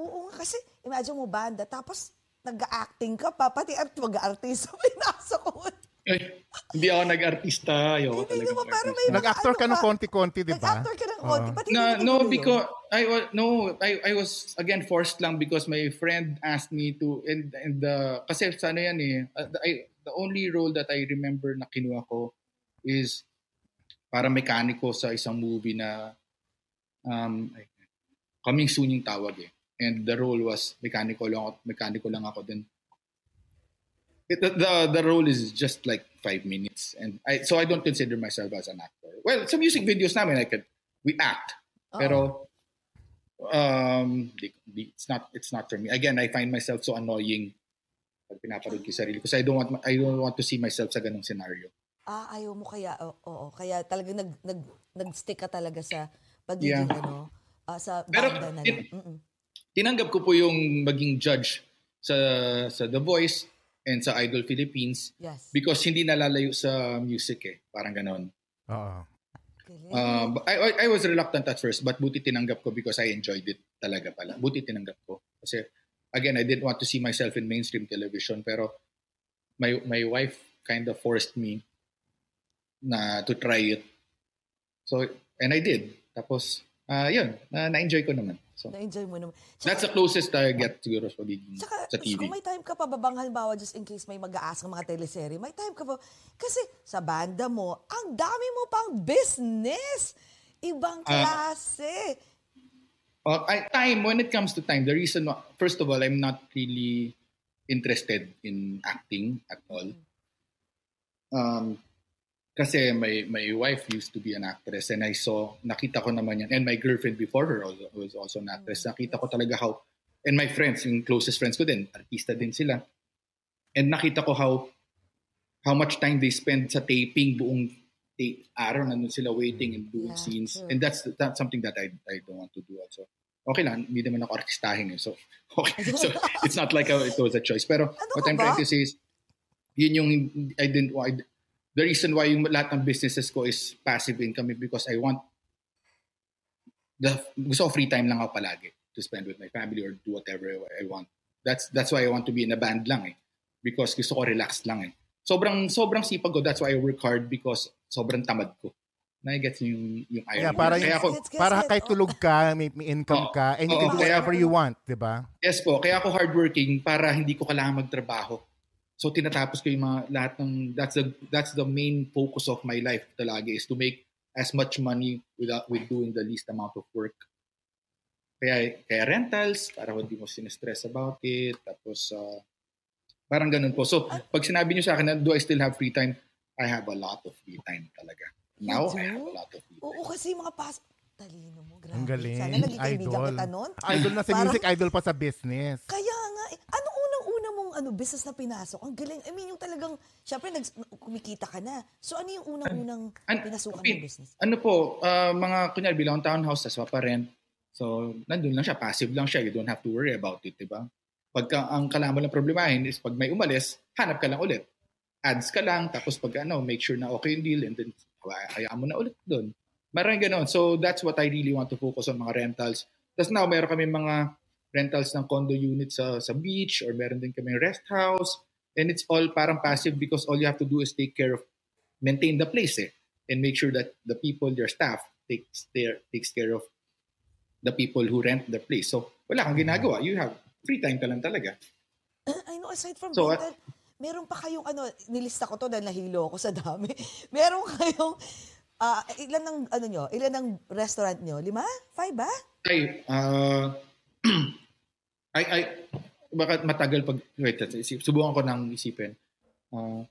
[SPEAKER 2] Oo kasi imagine mo banda, tapos nag-acting ka pa, pati art mag-artista, pinasok ko.
[SPEAKER 4] Ay, hindi ako nag-artista. Ayoko
[SPEAKER 2] Hindi
[SPEAKER 4] talaga
[SPEAKER 2] naman,
[SPEAKER 4] mag-artista.
[SPEAKER 2] may mga
[SPEAKER 3] Nag-actor ka
[SPEAKER 2] ano
[SPEAKER 3] ng
[SPEAKER 2] pa.
[SPEAKER 3] konti-konti, di ba?
[SPEAKER 2] Nag-actor ka ng konti, pati
[SPEAKER 4] No,
[SPEAKER 2] hindi
[SPEAKER 4] no, because I was no, I I was again forced lang because my friend asked me to and and the kasi sa ano yan eh, uh, the, I, the only role that I remember na kinuha ko is para mekaniko sa isang movie na um coming soon yung tawag eh. And the role was mekaniko lang ako, mekaniko lang ako din. It, the, the the role is just like five minutes and I so I don't consider myself as an actor. Well, sa music videos namin I could we act
[SPEAKER 2] Oo.
[SPEAKER 4] pero um di, di, it's not it's not for me. Again, I find myself so annoying pag pinaparod ko sarili because I don't want I don't want to see myself sa ganung scenario.
[SPEAKER 2] Ah, ayaw mo kaya, oo, oo, kaya talagang nag, nag, nag-stick ka talaga sa pagiging
[SPEAKER 4] Yeah.
[SPEAKER 2] ano, ah, sa
[SPEAKER 4] Pero
[SPEAKER 2] banda na
[SPEAKER 4] it-.
[SPEAKER 2] Mm-mm.
[SPEAKER 4] Tinanggap ko po yung maging judge sa sa The Voice and sa Idol Philippines
[SPEAKER 2] Yes.
[SPEAKER 4] because hindi nalalayo sa music eh. Parang ganon.
[SPEAKER 3] Oo.
[SPEAKER 4] Um, I, I, I was reluctant at first but buti tinanggap ko because I enjoyed it talaga pala. Buti tinanggap ko. Kasi again, I didn't want to see myself in mainstream television pero my my wife kind of forced me na to try it. So, and I did. Tapos, ah yun, na, na-enjoy ko naman. So,
[SPEAKER 2] Na-enjoy mo naman.
[SPEAKER 4] that's the closest I get siguro sa pagiging
[SPEAKER 2] Saka,
[SPEAKER 4] sa TV.
[SPEAKER 2] kung may time ka pa ba bang halimbawa just in case may mag-aas ng mga teleserye, may time ka pa, kasi sa banda mo, ang dami mo pang business. Ibang
[SPEAKER 4] Ah.
[SPEAKER 2] klase.
[SPEAKER 4] Uh, I, time, when it comes to time, the reason, first of all, I'm not really interested in acting at all. Um, kasi my, my wife used to be an actress and I saw, nakita ko naman yan, and my girlfriend before her also, was also an actress. Nakita ko talaga how, and my friends, yung closest friends ko din, artista din sila. And nakita ko how, how much time they spend sa taping buong araw nandun sila waiting and doing
[SPEAKER 2] Yeah,
[SPEAKER 4] scenes.
[SPEAKER 2] true.
[SPEAKER 4] And that's that's something that I I don't want to do also. Okay lang, hindi naman ako artistahin eh. So, <laughs> okay. So, it's not like a, it was a choice. Pero
[SPEAKER 2] Ano
[SPEAKER 4] what I'm
[SPEAKER 2] ba?
[SPEAKER 4] trying to say is, yun yung, I didn't, I, the reason why yung lahat ng businesses ko is passive income is because I want, the gusto ko free time lang ako palagi to spend with my family or do whatever I want. That's that's why I want to be in a band lang eh. Because gusto ko relax lang eh. Sobrang sobrang sipag ko. That's why I work hard because sobrang tamad ko. Na-gets yung, yung irony.
[SPEAKER 3] Yeah, para,
[SPEAKER 4] kaya ako,
[SPEAKER 3] para kahit tulog ka, may, may income
[SPEAKER 4] Oo.
[SPEAKER 3] ka, and you
[SPEAKER 4] Oo,
[SPEAKER 3] can do whatever you want, di ba?
[SPEAKER 4] Yes po, kaya ako hardworking para hindi ko kailangan magtrabaho. So tinatapos ko yung mga lahat ng that's the that's the main focus of my life talaga is to make as much money without with doing the least amount of work. Kaya kaya rentals para hindi mo sinestress about it tapos uh, parang ganun po. So pag sinabi niyo sa akin na do I still have free time? I have a lot of free time talaga. Now I have a lot of free time.
[SPEAKER 2] Oo, kasi mga pas... Talino mo, grabe.
[SPEAKER 3] Ang galing.
[SPEAKER 2] Sana naging
[SPEAKER 3] Idol.
[SPEAKER 2] kita nun.
[SPEAKER 3] Idol na sa music, idol pa sa business.
[SPEAKER 2] Kaya nga, eh, ano mong ano, business na pinasok? Ang galing. I mean, yung talagang, syempre, nag, kumikita ka na. So, ano yung unang-unang
[SPEAKER 4] An-
[SPEAKER 2] pinasukan
[SPEAKER 4] pin-
[SPEAKER 2] mong business?
[SPEAKER 4] Ano po, ah, mga kunyari bilang townhouse, tas rent. So, nandun lang siya, passive lang siya. You don't have to worry about it, di ba? Pagka ang kailangan mo lang problemahin is pag may umalis, hanap ka lang ulit. Ads ka lang, tapos pag ano, make sure na okay yung deal, and then hayaan mo na ulit doon. Maraming ganon. So, that's what I really want to focus on, mga rentals. Tapos now, meron kami mga rentals ng condo units sa, sa beach, or meron din kami rest house. And it's all parang passive because all you have to do is take care of, maintain the place eh and make sure that the people, your staff, takes their takes care of the people who rent the place. So, wala kang ginagawa. You have free time ka lang talaga.
[SPEAKER 2] I know, aside from
[SPEAKER 4] So,
[SPEAKER 2] rental, meron pa kayong ano, nilista ko to dahil nahilo ako sa dami. <laughs> meron kayong, ah, ilan ng, ano nyo, ilan ng restaurant nyo? Lima? Five ba?
[SPEAKER 4] Ay, uh, <clears throat> I, I, baka matagal pag, wait, isip, subukan ko nang isipin. Uh,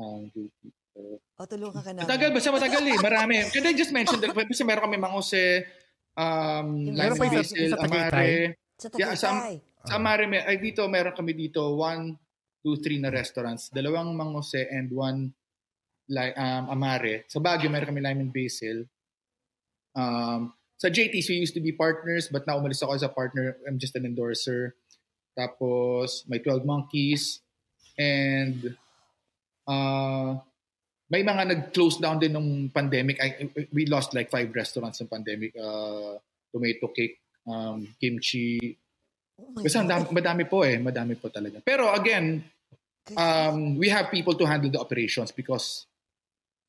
[SPEAKER 4] um,
[SPEAKER 2] o, tulungan ka na.
[SPEAKER 4] Matagal, basta matagal eh. Marami. Can I just mention that? Basta meron kami Mangose, um,
[SPEAKER 2] Meron
[SPEAKER 4] Lime
[SPEAKER 2] pa
[SPEAKER 3] isa-
[SPEAKER 4] Basil? Amare.
[SPEAKER 2] Sa
[SPEAKER 4] Yeah, sa-. Sa Amare, may, ay dito, meron kami dito, one, two, three na restaurants. Dalawang Mangose and one um, Amare. Sa Baguio, meron kami Lime and Basil. Um, sa JT's, we used to be partners, but now umalis ako as a partner. I'm just an endorser. Tapos, may 12 Monkeys. And, uh, may mga nag-close down din nung pandemic. I, we lost like five restaurants ng pandemic. Uh, tomato cake, um, kimchi.
[SPEAKER 2] Oh
[SPEAKER 4] Basta ang
[SPEAKER 2] God.
[SPEAKER 4] dami, madami po eh. Madami po talaga. Pero again, um, we have people to handle the operations because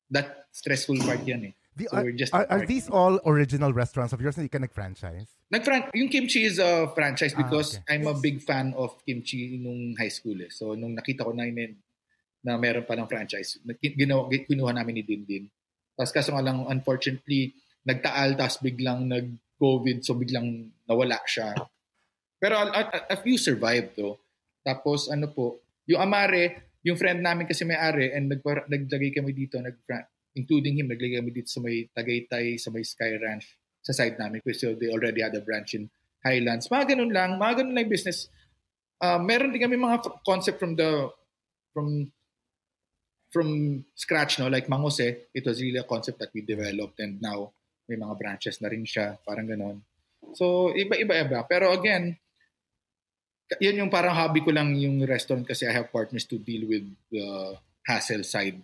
[SPEAKER 4] that stressful part yan eh.
[SPEAKER 3] The-
[SPEAKER 4] So
[SPEAKER 3] are,
[SPEAKER 4] just
[SPEAKER 3] are, are these all original restaurants of yours na you can nag-franchise?
[SPEAKER 4] Nag yung kimchi is a franchise
[SPEAKER 3] Ah,
[SPEAKER 4] because
[SPEAKER 3] okay.
[SPEAKER 4] I'm a big fan of kimchi nung high school eh. So nung nakita ko na yun na meron pa ng franchise, nag- ginawa, kinuha namin ni Dindin. Tapos kaso nga lang, unfortunately, nagtaal tapos biglang nag-COVID so biglang nawala siya. Pero a, a, a few survived though. Tapos ano po, yung Amare, yung friend namin kasi may-ari and nagpara, naglagay kami dito, nag, including him, naglagay kami dito sa may Tagaytay, sa may Sky Ranch, sa side namin. So they already had a branch in Highlands. Mga ganun lang, mga ganun lang business. Uh, meron din kami mga concept from the, from, from scratch, no? Like Mangose, it was really a concept that we developed and now may mga branches na rin siya, parang ganun. So, iba-iba-iba. Pero again, yun yung parang hobby ko lang yung restaurant kasi I have partners to deal with the hassle side.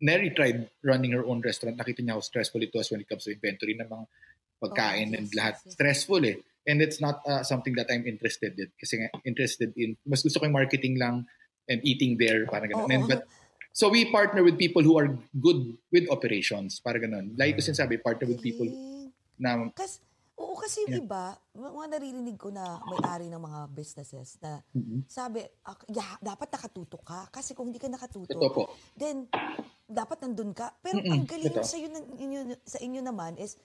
[SPEAKER 4] Neri tried running her own restaurant. Nakita niya how stressful it was when it comes to inventory ng mga pagkain
[SPEAKER 2] Oh, yes,
[SPEAKER 4] and lahat.
[SPEAKER 2] yes, yes.
[SPEAKER 4] Stressful eh. And it's not uh, something that I'm interested in. Kasi interested in, mas gusto ko yung marketing lang and eating there, parang ganun.
[SPEAKER 2] Oo.
[SPEAKER 4] And, but, so we partner with people who are good with operations, parang ganun. Like ko sinasabi, partner with people na
[SPEAKER 2] Kas, oo, kasi
[SPEAKER 4] Yeah.
[SPEAKER 2] iba, mga naririnig ko na may-ari ng mga businesses na sabi, "Ah, yeah, dapat nakatutok ka. Kasi kung hindi ka nakatutok, then dapat nandun ka. Pero ang
[SPEAKER 4] Mm-mm,
[SPEAKER 2] galing
[SPEAKER 4] totoo.
[SPEAKER 2] sa, inyo, inyo, sa inyo naman is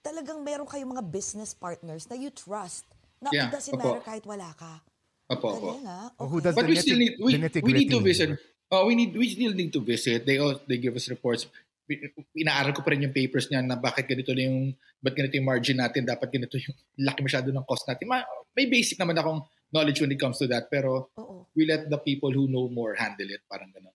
[SPEAKER 2] talagang meron kayong mga business partners na you trust. Na
[SPEAKER 4] Yeah,
[SPEAKER 2] it doesn't
[SPEAKER 4] opo.
[SPEAKER 2] matter kahit wala ka.
[SPEAKER 4] Opo, opo.
[SPEAKER 2] Galing ha?
[SPEAKER 3] Oh, who
[SPEAKER 2] Okay.
[SPEAKER 3] does
[SPEAKER 4] But we still need we, we need to visit. Oh, we need we still need to visit. They all they give us reports. Inaaral ko pa rin yung papers niya na bakit ganito na yung ba't ganito yung margin natin, dapat ganito yung laki masyado ng cost natin. Ma, may basic naman akong knowledge when it comes to that, pero
[SPEAKER 2] Oo.
[SPEAKER 4] we let the people who know more handle it, parang gano'n.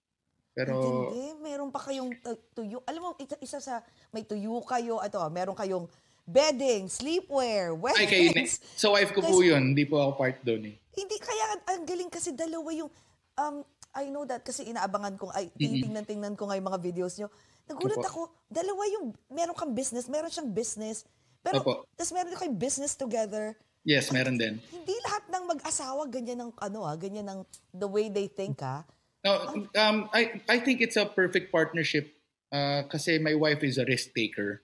[SPEAKER 4] Pero
[SPEAKER 2] Hindi, meron pa kayong tu- tuyo. Alam mo, isa, isa sa, may tuyo kayo, ito, meron kayong bedding, sleepwear,
[SPEAKER 4] ay kayo,
[SPEAKER 2] weddings.
[SPEAKER 4] sa wife ko po
[SPEAKER 2] Kasi-
[SPEAKER 4] yun, hindi po ako part doon eh.
[SPEAKER 2] Hindi, kaya ang galing kasi dalawa yung, um, I know that kasi inaabangan ko, ay, tinitingnan-tingnan ko nga yung mga videos nyo. Nagulat
[SPEAKER 4] Opo.
[SPEAKER 2] ako, dalawa yung, meron kang business, meron siyang business, pero, tas meron kayong business together.
[SPEAKER 4] Yes, meron din.
[SPEAKER 2] Hindi lahat ng mag-asawa ganyan ng, ano ah, ganyan ng, the way they think ah.
[SPEAKER 4] No, um, I I think it's a perfect partnership uh, kasi my wife is a risk taker.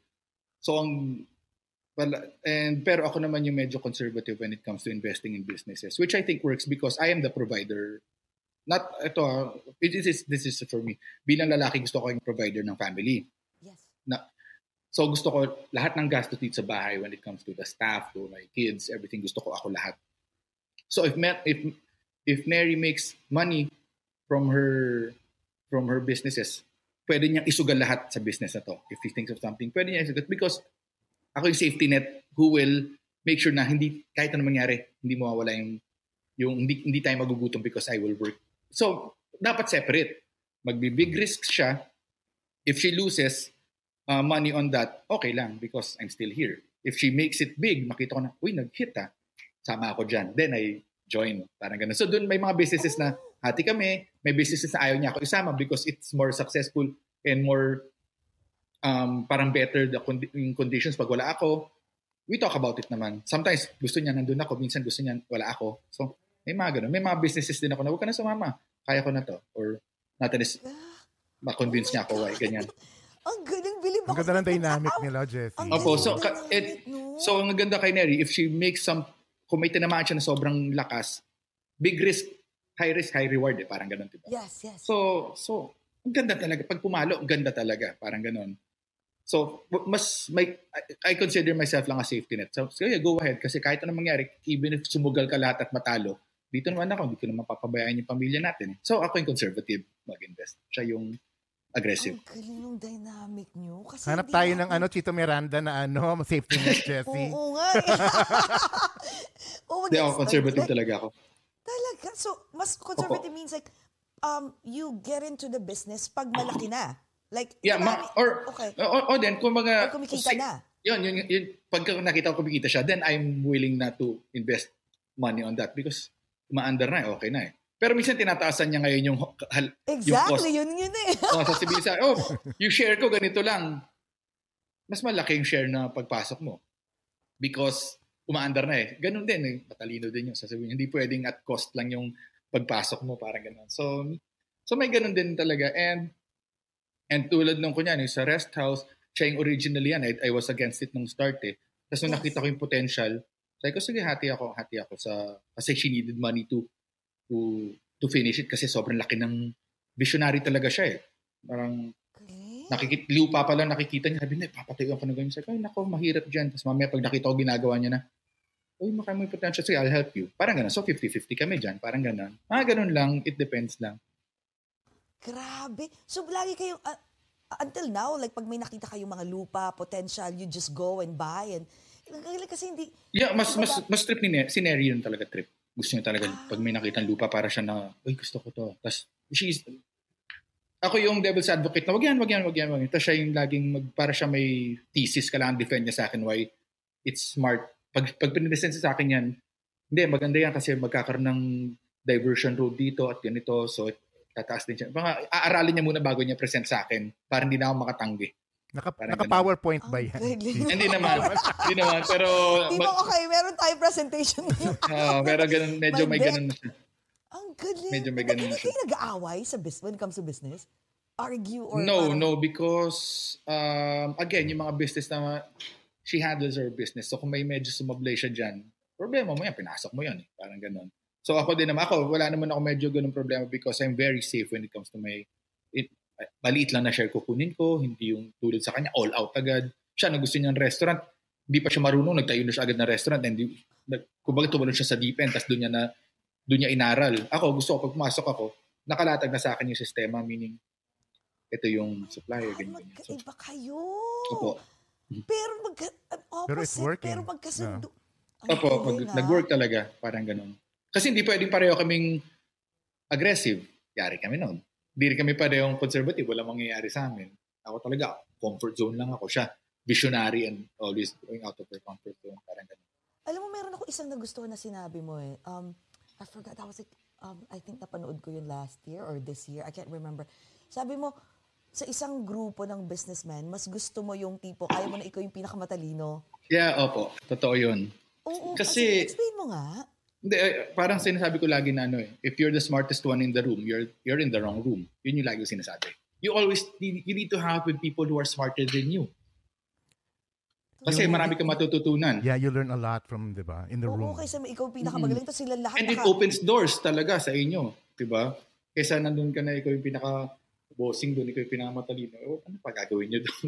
[SPEAKER 4] So ang wala, and pero ako naman yung medyo conservative when it comes to investing in businesses, which I think works because I am the provider. Not ito, ah, it is this is for me. Bilang lalaki gusto ko yung provider ng family.
[SPEAKER 2] Yes.
[SPEAKER 4] Na, so gusto ko lahat ng gastos dito sa bahay when it comes to the staff, to my kids, everything gusto ko ako lahat. So if if if Mary makes money from her from her businesses, pwede niyang isugal lahat sa business na to. If he thinks of something, pwede niya isugal because ako yung safety net who will make sure na hindi kahit ano mangyari, hindi mawawala yung yung hindi hindi tayo magugutom because I will work. So, dapat separate. Magbi-big risks siya. If she loses uh, money on that, okay lang because I'm still here. If she makes it big, makita ko na, uy, nag-hit ah. Sama ako dyan. Then I join. Parang ganun. So doon may mga businesses na hati kami, may businesses na ayaw niya ako isama because it's more successful and more um, parang better the condi- conditions pag wala ako. We talk about it naman. Sometimes gusto niya nandun ako, minsan gusto niya wala ako. So may mga ganun. May mga businesses din ako na huwag ka na sumama. Kaya ko na to. Or at least ma-convince niya ako why ganyan. <laughs>
[SPEAKER 2] Ang galing, bilib
[SPEAKER 3] Ang
[SPEAKER 2] ako.
[SPEAKER 3] ganda ng dynamic nila, Jessie.
[SPEAKER 2] Ang
[SPEAKER 4] Opo, so, ka- it-
[SPEAKER 2] no?
[SPEAKER 4] So, ang ganda kay Neri, if she makes some, kung may tinamaan siya na sobrang lakas, big risk, high risk, high reward eh. Parang ganun, diba?
[SPEAKER 2] yes, yes.
[SPEAKER 4] So, so, ang ganda talaga. Pag pumalo, ang ganda talaga. Parang ganun. So, mas may I, I consider myself lang a safety net. So, so yeah, go ahead kasi kahit anong mangyari, even if sumugal ka lahat at matalo, dito naman ako, hindi ko naman papabayaan yung pamilya natin. eh. So, ako yung conservative mag-invest. Siya yung aggressive.
[SPEAKER 2] Ang galing ng dynamic nyo. Kasi
[SPEAKER 3] Hanap tayo
[SPEAKER 2] natin-
[SPEAKER 3] ng ano, Chito Miranda na ano, safety net, <laughs> Jessie.
[SPEAKER 2] Oo nga. eh. <laughs> oh,
[SPEAKER 4] Hindi ako conservative
[SPEAKER 2] like,
[SPEAKER 4] talaga ako.
[SPEAKER 2] Talaga? So, mas conservative means like, um, you get into the business pag malaki na. Like,
[SPEAKER 4] Yeah,
[SPEAKER 2] marami-
[SPEAKER 4] ma- or,
[SPEAKER 2] okay.
[SPEAKER 4] o, o then, kung mga...
[SPEAKER 2] Pag kumikita na.
[SPEAKER 4] Yun, yun, yun, yun, pagka nakita ko kumikita siya, then I'm willing na to invest money on that because umaandar na eh, okay na eh. Pero minsan tinataasan niya ngayon yung, hal, yung cost.
[SPEAKER 2] Exactly, yun yun eh.
[SPEAKER 4] Oh, sasabihin sa, oh, <laughs> yung share ko ganito lang. Mas malaki yung share na pagpasok mo. Because umaandar na eh. Ganun din eh. Matalino din yung sasabihin. Hindi pwedeng at cost lang yung pagpasok mo. Parang ganun. So, so may ganun din talaga. And, and tulad nung kunya, yung sa rest house, siya yung originally yan. I, I was against it nung start eh. Tapos nung
[SPEAKER 2] Yes.
[SPEAKER 4] nakita ko yung potential, sabi ko, sige, hati ako, hati ako sa, kasi she needed money to, to, to finish it kasi sobrang laki ng visionary talaga siya eh. Parang
[SPEAKER 2] Galing.
[SPEAKER 4] nakikita, lupa pa lang nakikita niya, sabi niya, papatayuan ko na ganyan. Sabi ay nako, mahirap dyan. Tapos mamaya pag nakita ko ginagawa niya na, uy, maka may potential, sige, I'll help you. Parang ganun. So, 50-50 kami dyan. Parang ganun. Ah, ganun lang. It depends lang.
[SPEAKER 2] Grabe. So, lagi kayong, ah, until now, like pag may nakita kayong mga lupa, potential, you just go and buy and, Galing kasi hindi,
[SPEAKER 4] Yeah, mas mas mas trip ni Ne- si Neri yun talaga trip. Gusto niya talaga pag may nakita lupa para siya na, uy, gusto ko to. Tapos, she's, ako yung devil's advocate na, wag yan, wag yan, wag yan, wag yan. Tapos siya yung laging, mag, para siya may thesis, kailangan defend niya sa akin why it's smart. Pag, pag pinipresent sa akin yan, hindi, maganda yan kasi magkakaroon ng diversion road dito at ganito. So, tataas din siya. Mga, aaralin niya muna bago niya present sa akin para hindi na ako makatanggi.
[SPEAKER 3] Naka,
[SPEAKER 4] Parang
[SPEAKER 3] naka-PowerPoint ba
[SPEAKER 2] Ang
[SPEAKER 3] yan?
[SPEAKER 4] hindi naman. hindi naman. Pero,
[SPEAKER 2] Di ba okay, meron tayong presentation ngayon. <laughs>
[SPEAKER 4] Ah, pero ganun, medyo may ganun na siya.
[SPEAKER 2] Ang galing.
[SPEAKER 4] Medyo may ganun siya.
[SPEAKER 2] kayo nag-aaway sa business when it comes to business? Argue or
[SPEAKER 4] No,
[SPEAKER 2] parang-
[SPEAKER 4] no, because, um, again, yung mga business na she handles her business. So, kung may medyo sumablay siya dyan, problema mo yan, pinasok mo yan. Eh. Parang ganun. So, ako din naman, ako, wala naman ako medyo ganun problema because I'm very safe when it comes to my, it, maliit lang na share kukunin ko, hindi yung tulad sa kanya, all out agad. Siya, na gusto niya ng restaurant, hindi pa siya marunong, nagtayo na siya agad ng restaurant, and di, kumbaga tumalon siya sa deep end, tapos doon niya na, doon niya inaral. Ako, gusto ko, pag pumasok ako, nakalatag na sa akin yung sistema, meaning, ito yung supplier,
[SPEAKER 2] Ah,
[SPEAKER 4] ganyan, ganyan. So,
[SPEAKER 2] magkaiba kayo.
[SPEAKER 4] opo.
[SPEAKER 2] Pero magka, opposite,
[SPEAKER 3] Pero it's working.
[SPEAKER 2] Pero magkasundo. Ang
[SPEAKER 4] Opo, mag,
[SPEAKER 2] ah.
[SPEAKER 4] nag-work talaga, parang ganun. Kasi hindi pwedeng pareho kaming aggressive. Yari kami noon. Hindi rin kami parehong conservative. Wala mangyayari sa amin. Ako talaga, comfort zone lang ako. Siya, visionary and always going out of her comfort zone. Parang ganun.
[SPEAKER 2] Alam mo, meron ako isang nagustuhan na sinabi mo eh. Um, I forgot, that was like, um, I think napanood ko yun last year or this year. I can't remember. Sabi mo, sa isang grupo ng businessmen, mas gusto mo yung tipo, ayaw mo na ikaw yung pinakamatalino.
[SPEAKER 4] Yeah, opo. Totoo yun.
[SPEAKER 2] Oo,
[SPEAKER 4] Kasi-
[SPEAKER 2] kasi, explain mo nga.
[SPEAKER 4] Hindi, eh, parang sinasabi ko lagi na ano eh, if you're the smartest one in the room, you're you're in the wrong room. Yun yung lagi ko sinasabi. You always, you need to hang out with people who are smarter than you. Kasi marami kang matututunan.
[SPEAKER 3] Yeah, you learn a lot from, di ba, in the
[SPEAKER 2] Oo,
[SPEAKER 3] room.
[SPEAKER 2] kaysa ikaw yung pinakamagaling, tapos sila lahat
[SPEAKER 4] And it
[SPEAKER 2] naka-
[SPEAKER 4] opens doors talaga sa inyo. Diba? Kaysa nandun ka na ikaw yung pinaka bossing doon, ikaw yung pinakamatalino. Oh, ano pa gagawin nyo doon?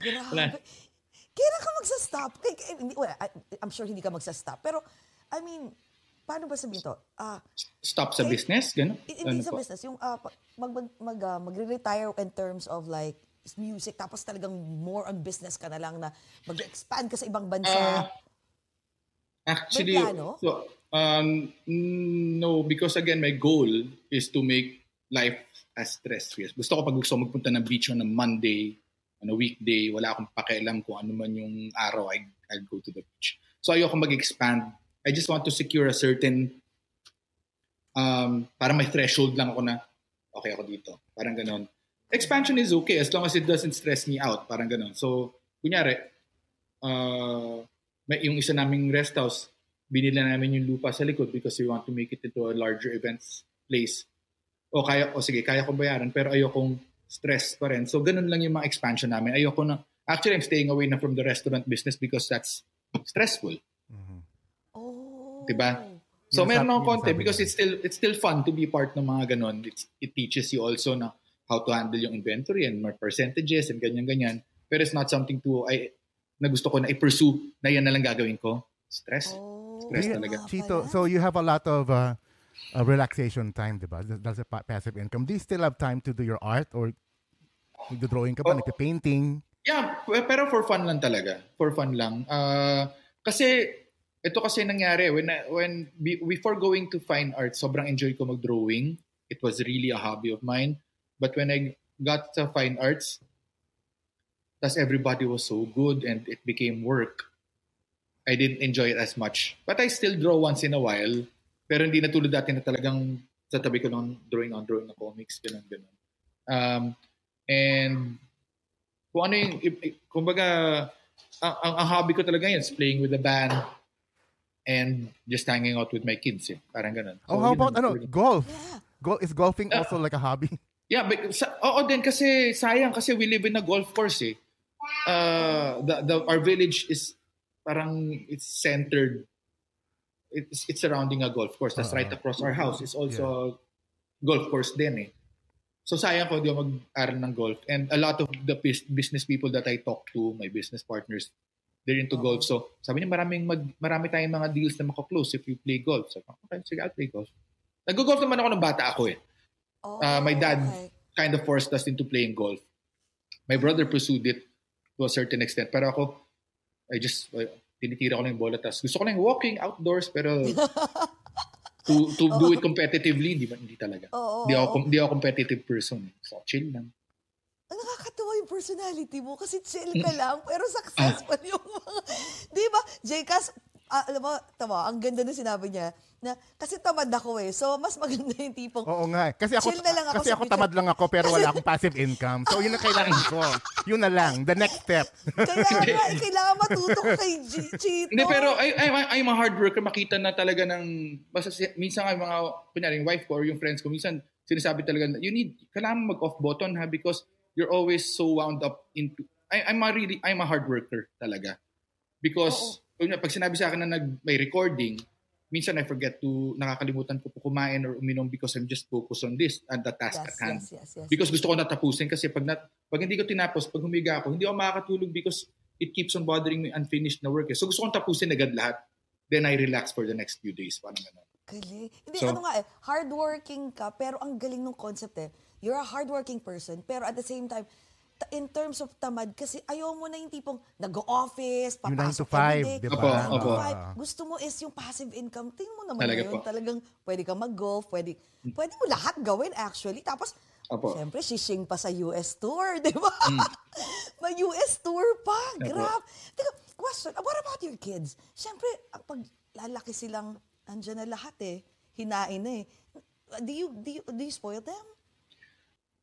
[SPEAKER 4] Wala.
[SPEAKER 2] Grabe. Kailan ka magsa-stop? Kay- kay- hindi- well, I- I'm sure hindi ka magsa-stop. Pero, I mean, paano ba sabihin to? Ah,
[SPEAKER 4] Stop sa
[SPEAKER 2] Okay.
[SPEAKER 4] business? Gano'n?
[SPEAKER 2] I- hindi
[SPEAKER 4] Ano
[SPEAKER 2] sa
[SPEAKER 4] po?
[SPEAKER 2] business, yung uh, mag, mag, mag, ah, magre-retire in terms of like music, tapos talagang more on business ka na lang na mag-expand ka sa ibang bansa.
[SPEAKER 4] Ah, Actually, so, um, no, because again, my goal is to make life as stress-free. Gusto ko pag gusto magpunta ng beach on a Monday, on a weekday, wala akong pakialam kung ano man yung araw, I, I'll go to the beach. So ayoko mag-expand. I just want to secure a certain, um, para may threshold lang ako na, okay ako dito. Parang ganon. Expansion is okay as long as it doesn't stress me out. Parang ganon. So, kunyari, uh, may, yung isa naming rest house, binila namin yung lupa sa likod because we want to make it into a larger events place. O kaya, o sige, kaya ko bayaran pero ayokong stress pa rin. So ganun lang yung mga expansion namin. Ayoko na, actually I'm staying away na from the restaurant business because that's stressful.
[SPEAKER 2] oh.
[SPEAKER 4] Diba? So meron akong konti because it's still it's still fun to be part ng mga ganun. It's, it teaches you also na how to handle yung inventory and more percentages and ganyan-ganyan. Pero it's not something to, I, na gusto ko na i-pursue na yan na lang gagawin ko. Stress.
[SPEAKER 2] Oh,
[SPEAKER 4] Stress
[SPEAKER 2] nga
[SPEAKER 4] talaga.
[SPEAKER 3] Chito, so you have a lot of uh, uh, relaxation time, di ba? That's a pa- passive income. Do you still have time to do your art or nagdo-drawing ka ba,
[SPEAKER 4] Oh.
[SPEAKER 3] nagpe-painting?
[SPEAKER 4] Yeah, pero for fun lang talaga. For fun lang. Uh, kasi, ito kasi nangyari. When, I- when be- before going to fine art, sobrang enjoy ko mag-drawing. It was really a hobby of mine. But when I got to fine arts, tas everybody was so good and it became work. I didn't enjoy it as much. But I still draw once in a while. Pero hindi na tulad dati na talagang sa tabi ko lang drawing on drawing na comics, ganun, ganun. Um, and kung ano yung, i- i- kumbaga, ang, ang, ang hobby ko talaga yun is playing with the band and just hanging out with my kids. Eh. Parang ganun.
[SPEAKER 3] Oh, how about
[SPEAKER 4] ang-
[SPEAKER 3] ano, golf?
[SPEAKER 2] Yeah.
[SPEAKER 3] Gol- is golfing
[SPEAKER 4] Yeah.
[SPEAKER 3] also like a hobby?
[SPEAKER 4] Yeah, but sa, oo din kasi sayang kasi we live in a golf course eh. Uh, the, the, our village is parang it's centered it's, it's surrounding a golf course. That's
[SPEAKER 3] Oo.
[SPEAKER 4] right across our house is also a golf course din eh. So sayang ko di ako mag-aral ng golf. And a lot of the bus- business people that I talk to, my business partners, they're into golf. So sabi niya maraming mag, marami tayong mga deals na mako-close if you play golf. So okay, sige, I'll play golf. Nag-golf naman ako ng bata ako eh
[SPEAKER 2] Oh,
[SPEAKER 4] uh, my dad
[SPEAKER 2] okay.
[SPEAKER 4] kind of forced us into playing golf. My brother pursued it to a certain extent. Pero ako, I just, uh, tinitira ko lang yung bola. Tas gusto ko lang walking outdoors, pero <laughs> to, to do it competitively, hindi, ba- hindi talaga.
[SPEAKER 2] Oo,
[SPEAKER 4] Hindi ako,
[SPEAKER 2] oo.
[SPEAKER 4] hindi ako competitive person. So, chill lang.
[SPEAKER 2] Ang nakakatawa yung personality mo kasi chill ka lang pero successful yung mga... Di ba? Jcas, ah, alam mo, tama, ang ganda na sinabi niya na kasi tamad ako eh. So, mas maganda yung tipong,
[SPEAKER 3] Oo nga. eh. Kasi ako,
[SPEAKER 2] Chill na lang ako
[SPEAKER 3] kasi
[SPEAKER 2] sa
[SPEAKER 3] ako
[SPEAKER 2] picture.
[SPEAKER 3] tamad lang ako pero wala akong passive income. So yun ang kailangan ko. Yun na lang. The next step. <laughs>
[SPEAKER 2] kaya nga, eh, kailangan matuto ka kay G- Chito.
[SPEAKER 4] Hindi, pero I, I, I'm a hard worker. Makita na talaga ng, basta si- minsan nga yung mga, kunyari, yung wife ko or yung friends ko, minsan sinasabi talaga, na, you need, kailangan mag-off button ha, because you're always so wound up into, I, I'm a really, I'm a hard worker talaga. Because, pag sinabi sa akin na nag, may recording, minsan I forget to, nakakalimutan ko po kumain or uminom because I'm just focused on this, and the task
[SPEAKER 2] yes,
[SPEAKER 4] at hand.
[SPEAKER 2] yes, yes, yes.
[SPEAKER 4] Because gusto ko natapusin kasi pag, nat, pag hindi ko tinapos, pag humiga ako, hindi ako makakatulog because it keeps on bothering me unfinished na work. Eh. So gusto kong tapusin agad lahat. Then I relax for the next few days. Parang ganun.
[SPEAKER 2] Galing. Hindi,
[SPEAKER 4] So-
[SPEAKER 2] ano nga eh, hardworking ka, pero ang galing ng concept eh. You're a hardworking person, pero at the same time, in terms of tamad, kasi ayaw mo na yung tipong nag-office,
[SPEAKER 3] Yung 9
[SPEAKER 2] papasok
[SPEAKER 3] to 5,
[SPEAKER 2] everyday.
[SPEAKER 3] di
[SPEAKER 4] Opo,
[SPEAKER 3] ba?
[SPEAKER 2] Nine to
[SPEAKER 4] opo.
[SPEAKER 2] five. Gusto mo is yung passive income. Tingnan mo naman
[SPEAKER 4] Talaga
[SPEAKER 2] ngayon,
[SPEAKER 4] po.
[SPEAKER 2] talagang pwede kang mag-golf, pwede, pwede mo lahat gawin actually. Tapos,
[SPEAKER 4] Opo.
[SPEAKER 2] syempre, shishing pa sa US tour, di ba? <laughs> May US tour pa.
[SPEAKER 4] Opo.
[SPEAKER 2] Grab. Teka, question, what about your kids? Syempre, ang pag lalaki silang, andyan na lahat eh. Hinain na eh. Do you, do you, do you spoil them?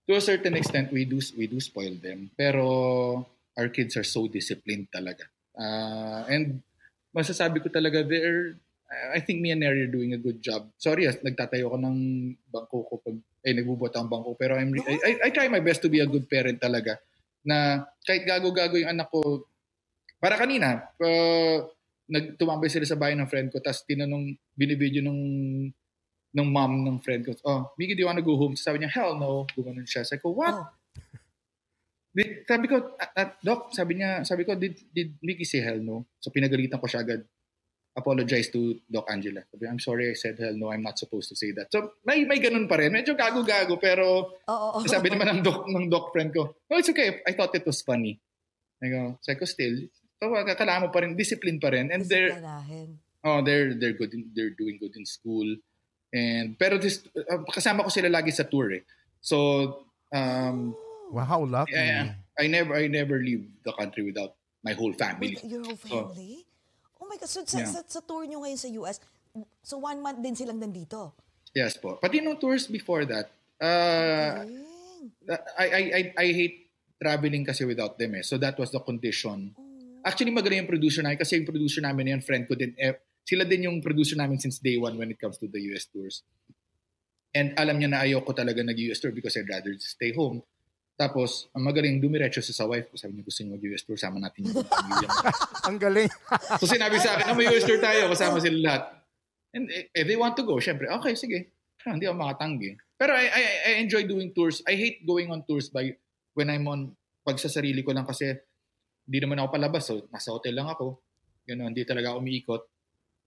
[SPEAKER 4] To a certain extent, we do we do spoil them. Pero our kids are so disciplined talaga. Uh, and masasabi ko talaga, they're, I think me and Neri are doing a good job. Sorry, ah, nagtatayo ko ng bangko ko pag, eh, nagbubuhat ang bangko. Pero I'm, I, I try my best to be a good parent talaga. Na kahit gago-gago yung anak ko, para kanina, uh, nagtumambay sila sa bahay ng friend ko, tapos tinanong, binibidyo nung ng mom ng friend ko, oh, Miggy, do you wanna go home? Sabi niya, hell no. Gumanon siya. Sabi ko, what?
[SPEAKER 2] Oh.
[SPEAKER 4] Di- sabi ko, at, at, Doc, sabi niya, sabi ko, did, did Mickey say hell no? So pinagalitan ko siya agad. Apologize to Doc Angela. Sabi, I'm sorry I said hell no. I'm not supposed to say that. So may may ganun pa rin. Medyo gago-gago pero
[SPEAKER 2] Oo. oo.
[SPEAKER 4] sabi naman ng doc ng doc friend ko, no, it's okay. I thought it was funny. I go, sabi ko still, so, kailangan mo pa rin, discipline pa rin. And they're. Oh, they're they're good. In, they're doing good in school. And pero this uh, kasama ko sila lagi sa tour eh. So um
[SPEAKER 3] Wow, how lucky.
[SPEAKER 4] yeah, I never I never leave the country without my whole family.
[SPEAKER 2] With your whole family? Oh, my God. So, sa,
[SPEAKER 4] Yeah.
[SPEAKER 2] sa, sa tour nyo ngayon sa US, so one month din silang nandito?
[SPEAKER 4] Yes po. Pati nung tours before that, uh. I, I I I hate traveling kasi without them eh. So that was the condition. Actually magaling yung producer namin kasi yung producer namin yan friend ko din. Eh, sila din yung producer namin since day one when it comes to the US tours. And alam niya na ayoko talaga nag-US tour because I'd rather stay home. Tapos, ang magaling, dumiretso siya sa wife ko. Sabi niya, gusto niyo mag-US tour, sama natin yung pamilya. <laughs>
[SPEAKER 3] Ang galing.
[SPEAKER 4] so sinabi sa akin, oh, may US tour tayo, kasama sila lahat. And eh, if they want to go, syempre, okay, sige. Ah, hindi ako makatanggi. Pero I, I, I enjoy doing tours. I hate going on tours by when I'm on, pag sa sarili ko lang kasi hindi naman ako palabas. So, nasa hotel lang ako. Ganun, hindi talaga ako umiikot.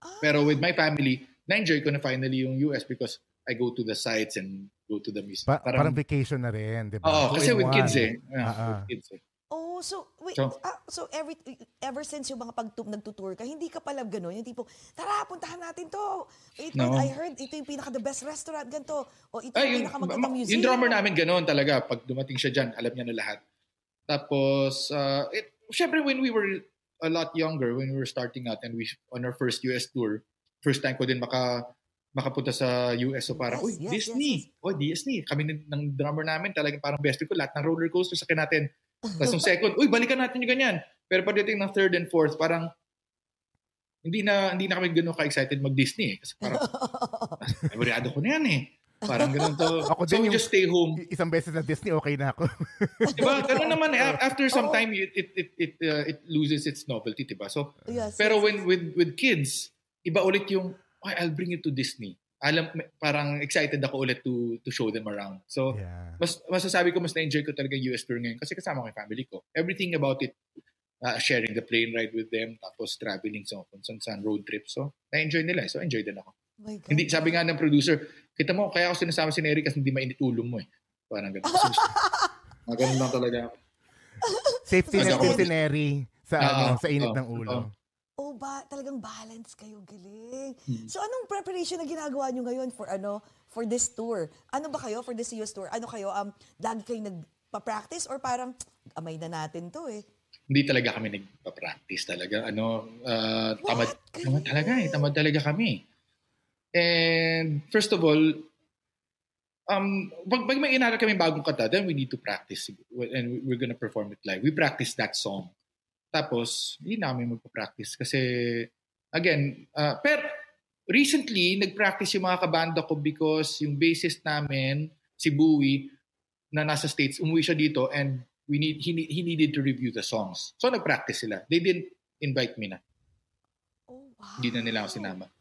[SPEAKER 2] Ah,
[SPEAKER 4] Pero with my family, na-enjoy ko na finally yung US because I go to the sites and go to the museum.
[SPEAKER 3] Pa- parang, vacation na rin, di ba?
[SPEAKER 4] Oo,
[SPEAKER 3] Two
[SPEAKER 4] kasi with
[SPEAKER 3] one.
[SPEAKER 4] kids eh. Yeah,
[SPEAKER 3] Ah, ah.
[SPEAKER 4] with kids eh.
[SPEAKER 2] Oh, so wait,
[SPEAKER 4] So-
[SPEAKER 2] ah, so every ever since yung mga pag nagtutour ka, hindi ka pala gano'n, yung tipo, tara, puntahan natin to. Wait,
[SPEAKER 4] No.
[SPEAKER 2] I heard ito yung pinaka the best restaurant ganito. O ito
[SPEAKER 4] Ay,
[SPEAKER 2] yung pinaka magandang
[SPEAKER 4] ma-
[SPEAKER 2] museum.
[SPEAKER 4] yung drummer namin ganoon talaga. Pag dumating siya dyan, alam niya na lahat. Tapos, uh, it, syempre when we were a lot younger, when we were starting out and we on our first US tour, first time ko din maka makapunta sa US. So parang,
[SPEAKER 2] Yes,
[SPEAKER 4] uy,
[SPEAKER 2] yes,
[SPEAKER 4] Disney.
[SPEAKER 2] yes,
[SPEAKER 4] Oh, Disney. Kami ng, ng drummer namin, talagang parang best ko. Lahat ng roller coaster sa natin. Tapos yung second, uy, balikan natin yung ganyan. Pero pagdating ng third and fourth, parang hindi na hindi na kami gano'n ka-excited mag-Disney. Eh. Kasi parang, <laughs> Memoriado ko na yan eh. Parang <laughs> ganun to.
[SPEAKER 3] Ako
[SPEAKER 4] so
[SPEAKER 3] din yung-
[SPEAKER 4] just stay home.
[SPEAKER 3] Isang beses na Disney, okay na ako. <laughs>
[SPEAKER 4] Diba? Ganun naman eh. After some
[SPEAKER 2] Oo.
[SPEAKER 4] time, it it it it, uh, it loses its novelty, diba? So,
[SPEAKER 2] yes,
[SPEAKER 4] pero
[SPEAKER 2] yes,
[SPEAKER 4] when
[SPEAKER 2] yes.
[SPEAKER 4] with with kids, iba ulit yung, "Ay, I'll bring you to Disney. Alam, parang excited ako ulit to to show them around. So,
[SPEAKER 3] yeah.
[SPEAKER 4] mas masasabi ko mas na-enjoy ko talaga yung US tour ngayon kasi kasama ko yung family ko. Everything about it, uh, sharing the plane ride with them, tapos traveling sa kung saan saan road trip. So, na-enjoy nila. So, enjoy din ako.
[SPEAKER 2] My God.
[SPEAKER 4] Hindi, sabi nga ng producer, kita mo, kaya ako sinasama si Neri kasi hindi mainit ulo mo eh. Parang ganun. Mga <laughs> ganun lang talaga. ako.
[SPEAKER 3] Safety net
[SPEAKER 4] Ako-
[SPEAKER 3] din si Neri sa,
[SPEAKER 4] Oo,
[SPEAKER 3] ano, sa init
[SPEAKER 4] oo,
[SPEAKER 3] ng ulo.
[SPEAKER 4] oo.
[SPEAKER 2] Oh, ba, talagang balance kayo, galing.
[SPEAKER 4] Hmm.
[SPEAKER 2] So anong preparation na ginagawa nyo ngayon for ano, for this tour? Ano ba kayo for this US tour? Ano kayo, um, lagi kayo nagpa-practice or parang, amay na natin to eh.
[SPEAKER 4] Hindi talaga kami nagpa-practice talaga. Ano, uh, tamad,
[SPEAKER 2] What?
[SPEAKER 4] tamad talaga eh. Tamad talaga kami. And first of all, um, pag, pag may inaral kami bagong kanta, then we need to practice and we're gonna perform it live. We practice that song. Tapos, hindi namin magpa-practice kasi, again, uh, pero recently, nag-practice yung mga kabanda ko because yung bassist namin, si Bowie, na nasa States, umuwi siya dito and we need he, need- he needed to review the songs. So, nag-practice sila. They didn't invite me na.
[SPEAKER 2] Oh, wow.
[SPEAKER 4] Hindi na nila ako sinama.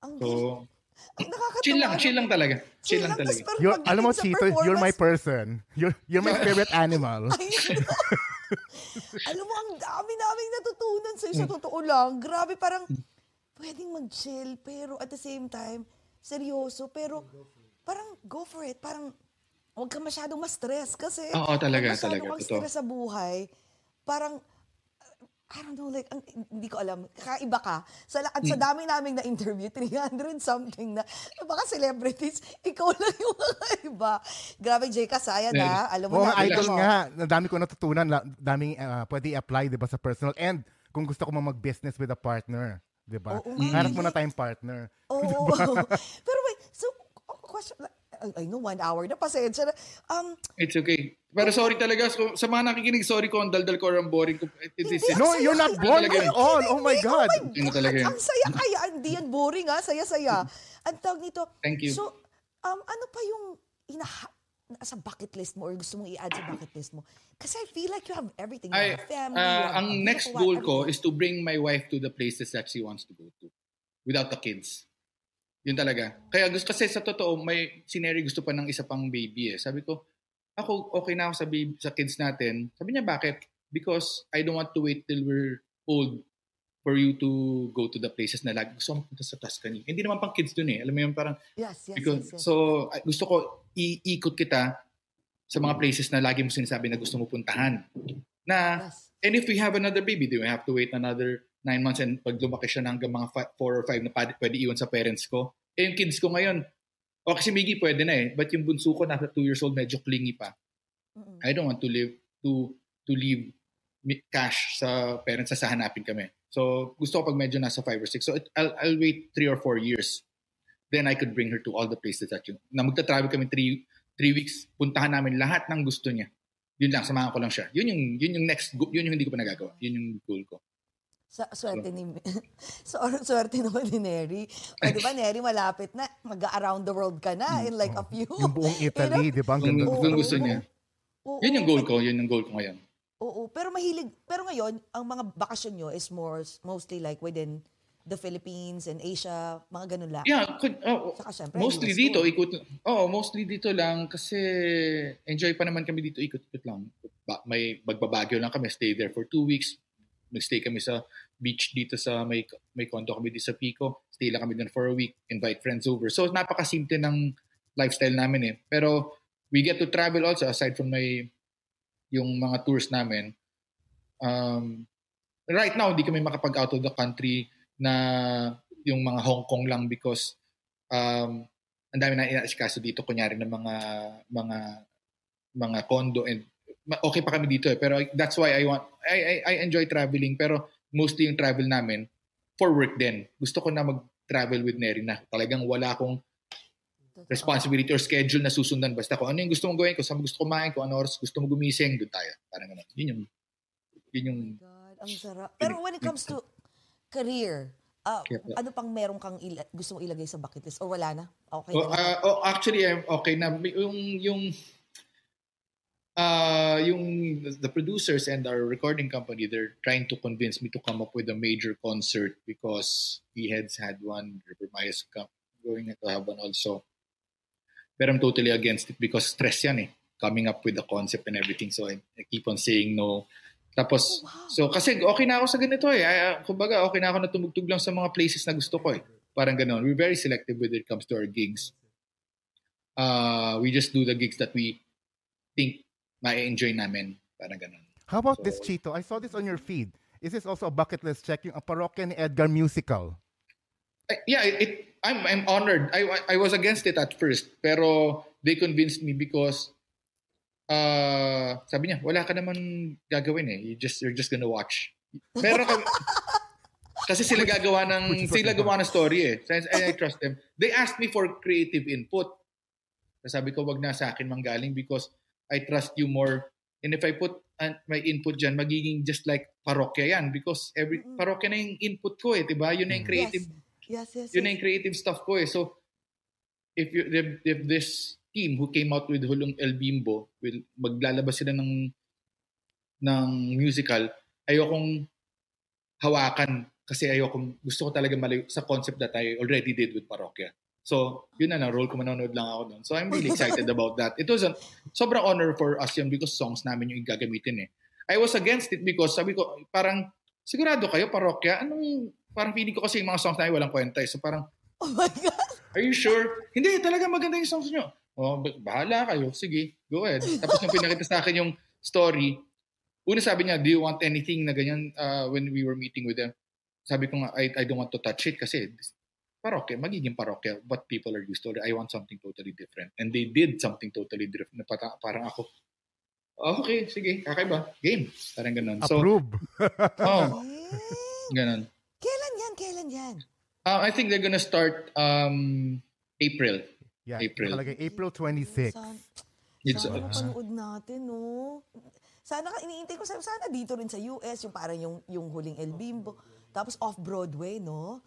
[SPEAKER 2] Ang
[SPEAKER 4] So, chill lang, chill lang talaga. Chill lang
[SPEAKER 2] tas
[SPEAKER 4] talaga.
[SPEAKER 3] You're, alam mo, Chito, you're my person. You're, you're my spirit animal. <laughs>
[SPEAKER 2] Alam mo, ang dami naming natutunan sa'yo sa totoo lang. Grabe, parang pwedeng mag-chill, pero at the same time, seryoso, pero parang go for it. Parang huwag ka masyadong ma-stress kasi
[SPEAKER 4] Oo, talaga,
[SPEAKER 2] pag masyado
[SPEAKER 4] talaga,
[SPEAKER 2] kang
[SPEAKER 4] totoo.
[SPEAKER 2] stress sa buhay, parang I don't know, like, ang, hindi ko alam. Kakaiba ka. Sa, la- at sa
[SPEAKER 4] Hmm.
[SPEAKER 2] dami naming na-interview, 300 something na, baka celebrities, <laughs> ikaw lang yung mga iba. Grabe, Jay Kasaya na. Alam mo
[SPEAKER 3] Oo,
[SPEAKER 2] na.
[SPEAKER 3] idol
[SPEAKER 2] mo.
[SPEAKER 3] nga. Dami ko natutunan. Daming uh, pwede i-apply, di ba, sa personal. And kung gusto ko mag-business with a partner, di ba? Hanap
[SPEAKER 2] eh.
[SPEAKER 3] mo na tayong partner.
[SPEAKER 2] Oo. <laughs> <laughs> Pero wait, so, oh, question, I, I know one hour na, pasensya na. Um,
[SPEAKER 4] It's okay. Pero sorry talaga. So, sa mga nakikinig, sorry ko ang daldal ko or ang boring ko. It, it,
[SPEAKER 3] No, you're not
[SPEAKER 4] Talaga.
[SPEAKER 3] at all. Oh my God.
[SPEAKER 2] Oh my
[SPEAKER 4] Yun
[SPEAKER 2] God, ang saya kaya. Hindi yan boring ha, saya-saya. Ang tawag nito.
[SPEAKER 4] Thank you.
[SPEAKER 2] So, um, ano pa yung inaha sa bucket list mo or gusto mong i-add sa bucket list mo? Kasi I feel like you have everything. You
[SPEAKER 4] Ay,
[SPEAKER 2] have family,
[SPEAKER 4] ah,
[SPEAKER 2] you have
[SPEAKER 4] ang next goal
[SPEAKER 2] wife,
[SPEAKER 4] ko is to bring my wife to the places that she wants to go to without the kids. Yun talaga. Kaya gusto kasi sa totoo, may sineri gusto pa ng isa pang baby eh. Sabi ko, ako okay na ako sa baby, sa kids natin. Sabi niya, bakit? Because I don't want to wait till we're old for you to go to the places na lagi gusto mo punta sa Tuscany. Hindi naman pang kids dun eh. Alam mo yun, parang
[SPEAKER 2] Yes, yes,
[SPEAKER 4] Because,
[SPEAKER 2] yes, yes.
[SPEAKER 4] So, ay- gusto ko iikot kita sa mga places na lagi mo sinasabi na gusto mo puntahan. Na,
[SPEAKER 2] yes.
[SPEAKER 4] and if we have another baby, do we have to wait another nine months and pag lumaki siya na hanggang mga fi- four or five na pwede, pwede iwan sa parents ko. Eh, yung kids ko ngayon, o kasi Miggy pwede na eh, but yung bunso ko nasa two years old, medyo clingy pa.
[SPEAKER 2] Mm-mm.
[SPEAKER 4] I don't want to live, to, to leave cash sa parents sa hanapin kami. So, gusto ko pag medyo nasa five or six. So, it, I'll, I'll wait three or four years. Then I could bring her to all the places that you, na magta-travel kami three, three weeks, puntahan namin lahat ng gusto niya. Yun lang, samahan ko lang siya. Yun yung, yun yung next, yun yung hindi ko pa nagagawa. Yun yung goal ko.
[SPEAKER 2] Sa, swerte ni <laughs> so, swerte naman ni Neri. O, di ba, Neri, malapit na. Mag-around the world ka na in like a few.
[SPEAKER 3] Yung buong <laughs> Italy, di ba? Ang ganda.
[SPEAKER 2] Oo.
[SPEAKER 4] kung gusto niya.
[SPEAKER 2] Oo.
[SPEAKER 4] Yun yung goal ko, yun yung goal ko ngayon.
[SPEAKER 2] Oo, pero mahilig, pero ngayon, ang mga bakasyon nyo is more, mostly like within the Philippines and Asia, mga ganun lang.
[SPEAKER 4] Yeah, could, oh,
[SPEAKER 2] Saka syempre,
[SPEAKER 4] mostly dito, ikot. Oo, mostly dito lang kasi enjoy pa naman kami dito, ikot-ikot lang. Ba- may magbabagyo lang kami, stay there for two weeks. Nag-stay kami sa beach dito sa may may condo kami dito sa Pico. Stay lang kami doon for a week, invite friends over. So napakasimple ng lifestyle namin eh. Pero we get to travel also aside from my yung mga tours namin. Um, right now, hindi kami makapag out of the country na yung mga Hong Kong lang because um, ang dami na inaasikaso dito kunyari ng mga mga mga condo and okay pa kami dito eh pero that's why I want I I, I enjoy traveling pero mostly yung travel namin for work din gusto ko na mag-travel with Neri na talagang wala akong responsibility or schedule na susundan basta ko ano yung gusto mong gawin ko saan gusto kumain ko ano oras gusto mo gumising doon tayo parang ganun yun yung yun yung
[SPEAKER 2] God, ang sarap. Pero when it comes to career, ah,
[SPEAKER 4] Yeah.
[SPEAKER 2] ano pang meron kang ila- gusto mong ilagay sa bucket list? Or wala na? Okay
[SPEAKER 4] Oh,
[SPEAKER 2] na.
[SPEAKER 4] ah, oh, actually, I'm okay na. Yung, yung, uh, yung the producers and our recording company, they're trying to convince me to come up with a major concert because E-Heads had one, River Maya's going to have one also. Pero I'm totally against it because stress yan eh. Coming up with the concept and everything. So I, I keep on saying no. Tapos, so kasi okay na ako sa ganito eh. Ah, kumbaga, okay na ako na tumugtog lang sa mga places na gusto ko eh. Parang ganon. We're very selective when it comes to our gigs. Uh, we just do the gigs that we think ma-enjoy namin. Parang ganon.
[SPEAKER 3] How about this,
[SPEAKER 4] So-
[SPEAKER 3] Chito? I saw this on your feed. Is this also a bucket list check? Yung a Parokya ni Edgar musical.
[SPEAKER 4] I- yeah, it, I'm I'm honored. I I was against it at first, pero they convinced me because uh, sabi niya, wala ka naman gagawin eh. You just you're just gonna watch. Pero kami, <laughs> kasi sila gagawa ng sila gawa ng story eh. So, I, I trust them. They asked me for creative input. Sabi ko, wag na sa akin manggaling because I trust you more. And if I put my input dyan, magiging just like parokya yan because every
[SPEAKER 2] Mm-mm.
[SPEAKER 4] parokya na yung input ko eh, 'di ba? Yun na yung creative
[SPEAKER 2] Yes, yes,
[SPEAKER 4] yun na
[SPEAKER 2] yes.
[SPEAKER 4] yung creative stuff ko eh. So, if you if, if this team who came out with Hulong El Bimbo, will maglalabas sila ng ng musical, ayokong hawakan kasi ayokong gusto ko talaga malayo sa concept that I already did with Parokya. So, yun na na, role ko manonood lang ako doon. So, I'm really excited <laughs> about that. It was a sobrang honor for us yun because songs namin yung gagamitin eh. I was against it because sabi ko, parang, sigurado kayo, Parokya, anong, parang feeling ko kasi yung mga songs namin walang kwenta eh. So, parang,
[SPEAKER 2] Oh my God.
[SPEAKER 4] Are you sure? Hindi, talaga maganda yung songs nyo. Oh, ba- bahala kayo. Sige, go ahead. Tapos nung pinakita sa akin yung story, una sabi niya, do you want anything na ganyan uh, when we were meeting with them? Sabi ko nga, I, I don't want to touch it kasi parokya, magiging parokya, what people are used to. I want something totally different. And they did something totally different. Na pata- parang ako, oh, okay, sige, kakaiba. Game. Parang ganun. So,
[SPEAKER 3] Approve. <laughs>
[SPEAKER 4] oh,
[SPEAKER 2] Eh,
[SPEAKER 4] ganun.
[SPEAKER 2] Kailan yan? Kailan yan?
[SPEAKER 4] Uh, I think they're gonna start um, April.
[SPEAKER 3] yeah,
[SPEAKER 4] April.
[SPEAKER 3] nakalagay April 26.
[SPEAKER 2] Sana,
[SPEAKER 4] It's,
[SPEAKER 2] sana
[SPEAKER 4] uh,
[SPEAKER 2] natin, no? Sana, ka- iniintay ko, sana sana dito rin sa US, yung parang yung, yung huling El Bimbo. Tapos off-Broadway, no?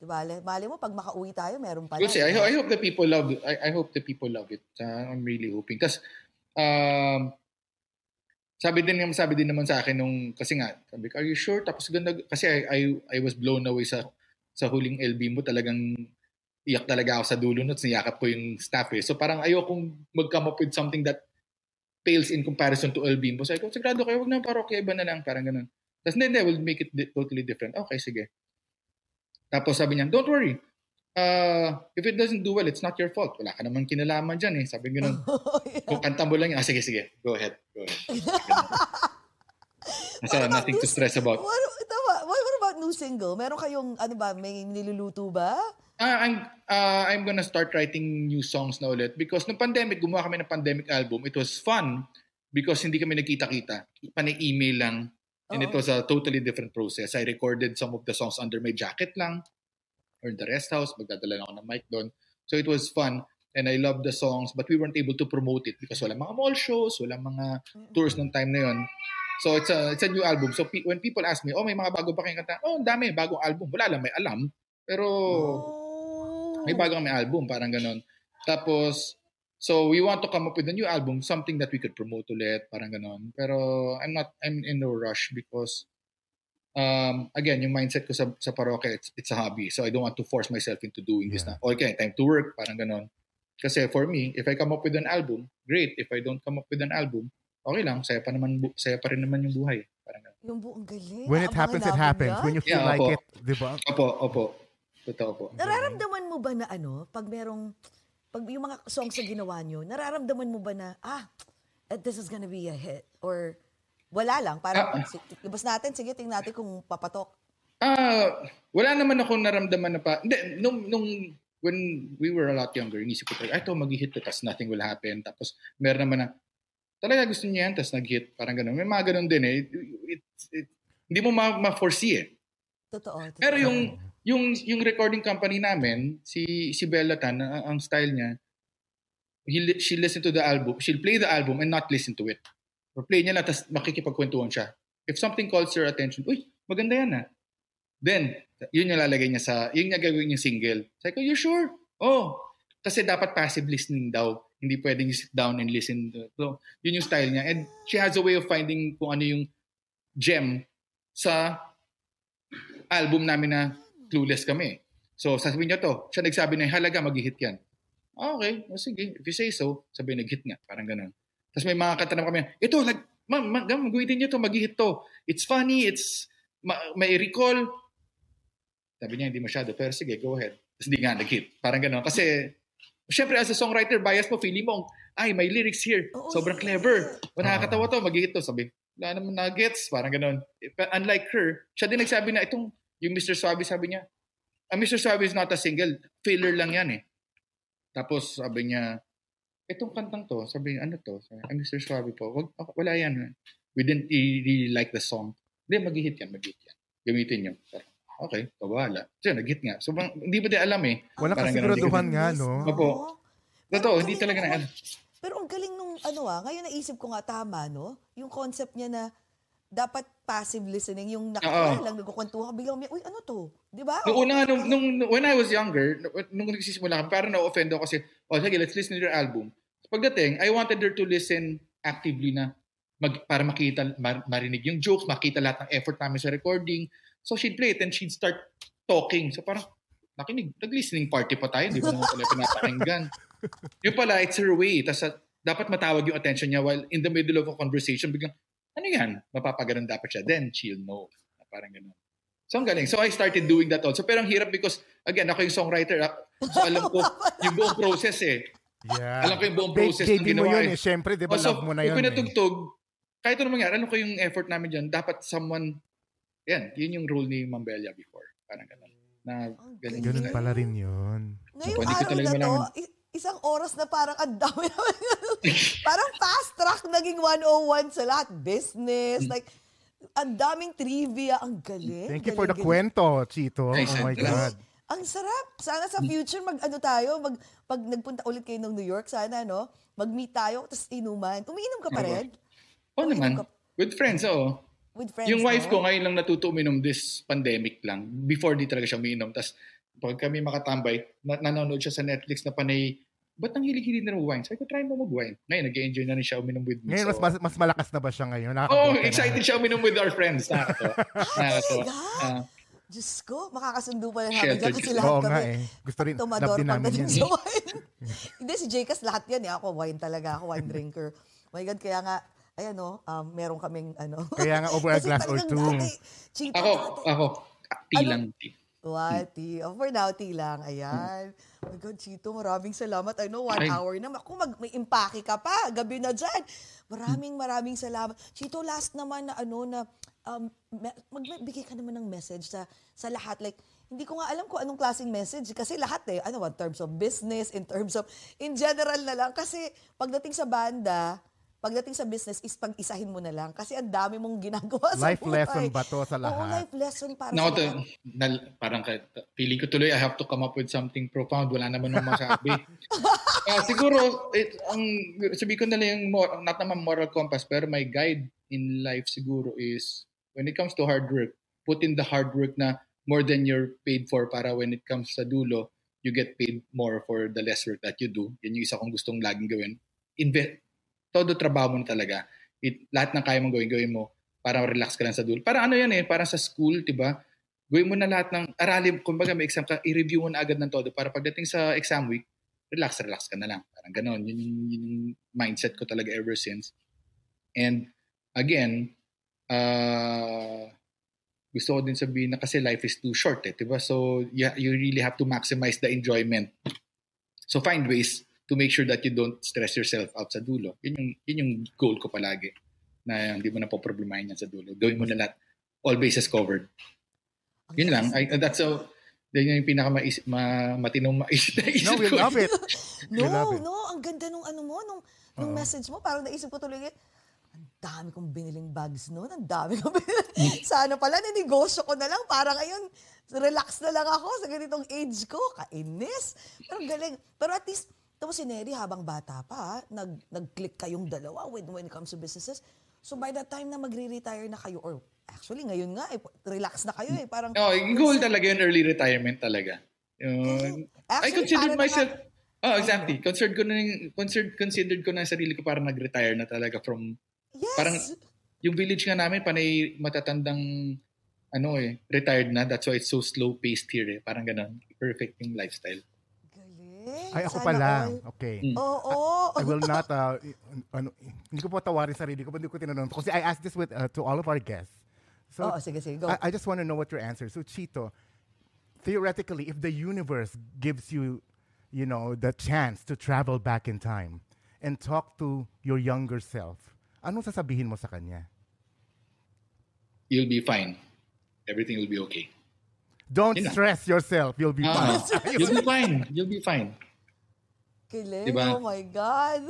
[SPEAKER 2] Di ba? Mali mo, pag makauwi tayo, meron pa
[SPEAKER 4] see. I, I hope the people love it. I, I hope the people love it. Uh, I'm really hoping. Kasi, um, sabi din naman sabi din naman sa akin nung kasi nga sabi ko are you sure tapos ganda kasi I I, I was blown away sa sa huling LB mo talagang iyak talaga ako sa dulo notes niyakap ko yung staff eh so parang ayokong mag-come up with something that pales in comparison to LB mo sabi ko sigurado kayo wag na parokya iba na lang parang ganun tapos hindi hindi we'll make it totally different okay sige tapos sabi niya don't worry uh, if it doesn't do well it's not your fault wala ka naman kinalaman dyan eh sabi ganun <laughs> kung kanta mo lang yun, ah, sige, sige, go ahead, go ahead. <laughs>
[SPEAKER 2] What about
[SPEAKER 4] nothing to
[SPEAKER 2] this-
[SPEAKER 4] stress about.
[SPEAKER 2] What, tama, what, what about new single? Meron kayong, ano ba, may niluluto ba?
[SPEAKER 4] Ah, I'm, uh, I'm gonna start writing new songs na ulit because nung pandemic, gumawa kami ng pandemic album. It was fun because hindi kami nagkita-kita. Pani-email lang. And it was a totally different process. I recorded some of the songs under my jacket lang or in the rest house. Magdadala lang ako ng mic doon. So it was fun. And I loved the songs but we weren't able to promote it because wala mga mall shows, wala mga tours ng time na yon. So it's a it's a new album. So pe- when people ask me, "Oh, may mga bago pa kayong kanta?" Oh, ang dami, bagong album. Wala lang may alam. Pero
[SPEAKER 2] Oh.
[SPEAKER 4] may bago kami album, parang ganon. Tapos so we want to come up with a new album, something that we could promote ulit, parang ganon. Pero I'm not I'm in no rush because um, again, yung mindset ko sa, sa parokya, it's, it's a hobby. So I don't want to force myself into doing this
[SPEAKER 3] Yeah.
[SPEAKER 4] na, okay, time to work, parang ganon. Kasi for me, if I come up with an album, great. If I don't come up with an album, okay lang, saya pa naman, saya pa rin naman yung buhay. Parang ganon.
[SPEAKER 2] Yung buong galing.
[SPEAKER 3] When it happens, it happens.
[SPEAKER 2] yan.
[SPEAKER 3] When you feel
[SPEAKER 4] Yeah,
[SPEAKER 3] like
[SPEAKER 4] opo.
[SPEAKER 3] it, di ba?
[SPEAKER 4] Opo, opo. Totoo po.
[SPEAKER 2] Nararamdaman mo ba na ano, pag merong, pag yung mga songs na ginawa nyo, nararamdaman mo ba na, ah, eh, this is gonna be a hit? Or wala lang, parang,
[SPEAKER 4] Ah.
[SPEAKER 2] si- labas natin, sige, tingnan natin kung papatok.
[SPEAKER 4] Ah, wala naman ako naramdaman na pa. Hindi, nung, nung when we were a lot younger, inisip ko talaga, "Ay, ito, mag-hit to, tapos nothing will happen. Tapos, meron naman na, talaga gusto niya yan, tapos nag-hit. Parang ganun. May mga ganun din eh. It, it, it- hindi mo ma- ma-foresee eh.
[SPEAKER 2] Totoo. totoo.
[SPEAKER 4] Pero yung, yung, yung recording company namin, si, si Bella Tan, ang, ang style niya, he, she listen to the album, she'll play the album and not listen to it. Or play niya lang, tapos makikipagkwentuhan siya. If something calls her attention, uy, maganda yan ah. Then, yun yung lalagay niya sa, yun yung gagawin yung single. Sabi ko, you sure? Oh. Kasi dapat passive listening daw. Hindi pwedeng sit down and listen. So, yun yung style niya. And she has a way of finding kung ano yung gem sa album namin na clueless kami. So, sasabihin niya to. Siya nagsabi na, halaga, mag-hit yan. Ah, okay. O, sige. If you say so, sabi nag-hit nga. Parang ganun. Tapos may mga kanta na kami, ito, lag, ma'am, ma, ma, mag-hit niyo to, mag-hit to. It's funny, it's, ma, may recall. Sabi niya, hindi masyado. Pero sige, go ahead. Tapos hindi nga nag-hit. Parang ganun. Kasi, syempre, as a songwriter, bias mo, feeling mo, ay, may lyrics here.
[SPEAKER 2] Oo,
[SPEAKER 4] Sobrang
[SPEAKER 2] yes.
[SPEAKER 4] clever. Nakakatawa to, mag-hit to. Sabi, wala naman na-gets. Parang ganun. Unlike her, siya din nagsabi na, itong, yung Mr. Suave, sabi niya, ah, Mr. Suave is not a single. Filler lang yan eh. Tapos sabi niya, itong kantang to, sabi niya, ano to? Sabi, ah, Mr. Suave po. Wag, ah, wala yan. We didn't really like the song. Hindi, mag-hit yan, mag-hit yan. Gamitin niyo. Parang, Okay, bahala. Siya, nag-hit nga. So, bang- hindi ba di alam eh.
[SPEAKER 3] Wala
[SPEAKER 4] Parang
[SPEAKER 3] kasi
[SPEAKER 4] ganun,
[SPEAKER 3] siguraduhan
[SPEAKER 4] hindi
[SPEAKER 3] nga, no? <laughs>
[SPEAKER 4] Opo. Totoo, hindi talaga na alam.
[SPEAKER 2] Pero ang galing nung ano ah, ngayon naisip ko nga tama, no? Yung concept niya na dapat passive listening, yung
[SPEAKER 4] Oo.
[SPEAKER 2] lang, nagkukwentuhan, biglang may, uy, ano to? Di ba?
[SPEAKER 4] Noong una, nga, nung, nung, when I was younger, nung nagsisimula kami, parang na-offend ako kasi, oh, sige, let's listen to your album. Pagdating, I wanted her to listen actively na mag, para makita, mar- marinig yung jokes, makita lahat ng effort namin sa recording. So she'd play it and she'd start talking. So parang, nakinig, nag-listening party pa tayo, di ba naman pala pinapakinggan. <laughs> Yung pala, it's her way. Tapos ah, dapat matawag yung attention niya while in the middle of a conversation, biglang, ano yan? Mapapaganon dapat siya. Then she'll know. Parang ganun. So ang galing. So I started doing that also. Pero ang hirap because, again, ako yung songwriter. ah. So alam ko <laughs> yung buong process eh.
[SPEAKER 3] Yeah.
[SPEAKER 4] Alam ko yung buong process ng
[SPEAKER 3] mo
[SPEAKER 4] ginawa
[SPEAKER 3] yun
[SPEAKER 4] eh.
[SPEAKER 3] eh. Siyempre, di ba,
[SPEAKER 4] so,
[SPEAKER 3] love mo na yun eh.
[SPEAKER 4] pinatugtog, kahit ano mangyari, alam ko yung effort namin dyan, dapat someone, yan, yun yung role ni Mambella before. Parang ganun. Na galing.
[SPEAKER 3] Ganun
[SPEAKER 2] galing.
[SPEAKER 3] pala rin yun.
[SPEAKER 2] Ngayong
[SPEAKER 4] ko
[SPEAKER 2] araw
[SPEAKER 4] talaga
[SPEAKER 2] na to, isang oras na parang ang dami <laughs> naman. parang fast track naging 101 sa lahat. Business,
[SPEAKER 4] Hmm.
[SPEAKER 2] like, ang daming trivia. Ang galing.
[SPEAKER 3] Thank you for the
[SPEAKER 2] galing,
[SPEAKER 3] kwento, Chito.
[SPEAKER 4] Ay,
[SPEAKER 3] Oh my. God.
[SPEAKER 2] Ang sarap. Sana sa future, mag ano tayo, mag, pag nagpunta ulit kayo ng New York, sana, no? Mag-meet tayo, tapos inuman. Umiinom ka pa rin?
[SPEAKER 4] Oo
[SPEAKER 2] Umiinom
[SPEAKER 4] naman.
[SPEAKER 2] ka-
[SPEAKER 4] With friends, oo.
[SPEAKER 2] With friends,
[SPEAKER 4] Yung wife
[SPEAKER 2] no?
[SPEAKER 4] ko ngayon lang natuto uminom this pandemic lang. Before di talaga siya uminom. Tapos pag kami makatambay, na- nanonood siya sa Netflix na panay, ba't ang hilig-hilig na ng wine? Sabi ko, try mo mag-wine. Ngayon, nag-enjoy na rin siya uminom with me.
[SPEAKER 3] Ngayon, mas,
[SPEAKER 4] so-
[SPEAKER 3] mas, mas malakas na ba siya ngayon?
[SPEAKER 4] Oh,
[SPEAKER 3] Nakakabuti na.
[SPEAKER 4] excited siya uminom with our friends. Nakakatawa. <laughs> Nakakatawa.
[SPEAKER 2] talaga?
[SPEAKER 4] Ah,
[SPEAKER 2] Diyos ko, makakasundo pa na
[SPEAKER 4] Shelter
[SPEAKER 2] namin dyan kasi lahat
[SPEAKER 3] Oo
[SPEAKER 2] kami.
[SPEAKER 3] nga eh. Gusto rin,
[SPEAKER 2] Tomador
[SPEAKER 3] love din namin yan.
[SPEAKER 2] sa wine. <laughs> Hindi, si Jcas lahat yan. Eh. Ako, wine talaga. Ako, wine <laughs> drinker. Oh my God, kaya nga, ayan no, um, meron kaming ano.
[SPEAKER 3] Kaya nga, over a glass or two.
[SPEAKER 2] dati,
[SPEAKER 4] ako,
[SPEAKER 2] dati.
[SPEAKER 4] ako, tea
[SPEAKER 2] Ano?
[SPEAKER 4] lang. tea.
[SPEAKER 2] What, tea? Oh, for now, tea lang. Ayan. Oh my God, Chito, maraming salamat. I know, one
[SPEAKER 4] Ay.
[SPEAKER 2] hour na. Kung mag, may impake ka pa, gabi na dyan. Maraming, maraming salamat. Chito, last naman na ano na, um, magbigay ka naman ng message sa sa lahat. Like, hindi ko nga alam kung anong klaseng message. Kasi lahat eh, ano, in terms of business, in terms of, in general na lang. Kasi pagdating sa banda, pagdating sa business is pag-isahin mo na lang. Kasi ang dami mong ginagawa sa
[SPEAKER 3] Life
[SPEAKER 2] buhay.
[SPEAKER 3] lesson ba to sa
[SPEAKER 2] Oo,
[SPEAKER 3] lahat?
[SPEAKER 2] life lesson para
[SPEAKER 4] Nako,
[SPEAKER 2] sa
[SPEAKER 4] to, na, parang kahit, feeling ko tuloy, I have to come up with something profound. Wala naman nang masabi. <laughs> Ah, siguro, it, ang, sabi ko na lang yung, mor- not naman moral compass, pero my guide in life siguro is, when it comes to hard work, put in the hard work na more than you're paid for para when it comes sa dulo, you get paid more for the less work that you do. Yan yung isa kong gustong laging gawin. Invest, todo trabaho mo na talaga. It, lahat ng kaya mong gawin, gawin mo. para relax ka lang sa dulo. Para ano yan eh, para sa school, 'di ba? Gawin mo na lahat ng aralin, kumbaga may exam ka, i-review mo na agad ng todo para pagdating sa exam week, relax, relax ka na lang. Parang ganon. Yun yung, yun yung mindset ko talaga ever since. And again, uh, gusto ko din sabihin na kasi life is too short eh, 'di ba? So you, you really have to maximize the enjoyment. So find ways to make sure that you don't stress yourself out sa dulo. Yun yung, yun yung goal ko palagi na hindi mo na po problemahin yan sa dulo. Gawin mo na lahat. All bases covered. Yun lang. I, that's so, yun yung pinaka maisip, ma, matinong maisip na isip
[SPEAKER 3] No, we love it. <laughs>
[SPEAKER 2] No,
[SPEAKER 3] We love it.
[SPEAKER 2] no, ang ganda nung ano mo, nung, nung message mo, parang naisip ko tuloy, ang dami kong biniling bags noon, ang dami kong biniling. <laughs> Sana pala, ninegosyo ko na lang, para ngayon, relax na lang ako sa ganitong age ko. Kainis. Pero galing. Pero at least, tapos si Neri habang bata pa, nag, nag-click kayong dalawa when, when it comes to businesses. So by the time na magre-retire na kayo, or actually ngayon nga, eh, relax na kayo eh. Parang,
[SPEAKER 4] No, yung goal talaga yun, early retirement talaga. Yung, I
[SPEAKER 2] Actually,
[SPEAKER 4] considered
[SPEAKER 2] para
[SPEAKER 4] myself,
[SPEAKER 2] naman-
[SPEAKER 4] oh, exactly. Considered ko na, yung- considered, considered ko na sarili ko para nag-retire na talaga from,
[SPEAKER 2] yes!
[SPEAKER 4] parang, yung village nga namin, panay matatandang, ano eh, retired na. That's why it's so slow-paced here eh. Parang ganun. Perfect yung lifestyle.
[SPEAKER 2] Galing.
[SPEAKER 3] Ay, ako
[SPEAKER 2] Sana
[SPEAKER 3] pala.
[SPEAKER 2] all.
[SPEAKER 3] Okay.
[SPEAKER 4] Mm.
[SPEAKER 2] Oo.
[SPEAKER 3] I will not, uh, i- ano, hindi ko po tawarin sarili ko, but hindi ko tinanong. Kasi I asked this with, uh, to all of our guests. So,
[SPEAKER 2] Oo, sige, sige, go.
[SPEAKER 3] I, I just want to know what your answer. So, Chito, theoretically, if the universe gives you, you know, the chance to travel back in time and talk to your younger self, anong sasabihin mo sa kanya?
[SPEAKER 4] You'll be fine. Everything will be okay.
[SPEAKER 3] Don't
[SPEAKER 4] Yun na.
[SPEAKER 3] stress yourself. You'll be
[SPEAKER 4] Ah,
[SPEAKER 3] fine. <laughs>
[SPEAKER 4] you'll be fine. You'll be fine.
[SPEAKER 2] Kilig.
[SPEAKER 4] Diba?
[SPEAKER 2] Oh my God.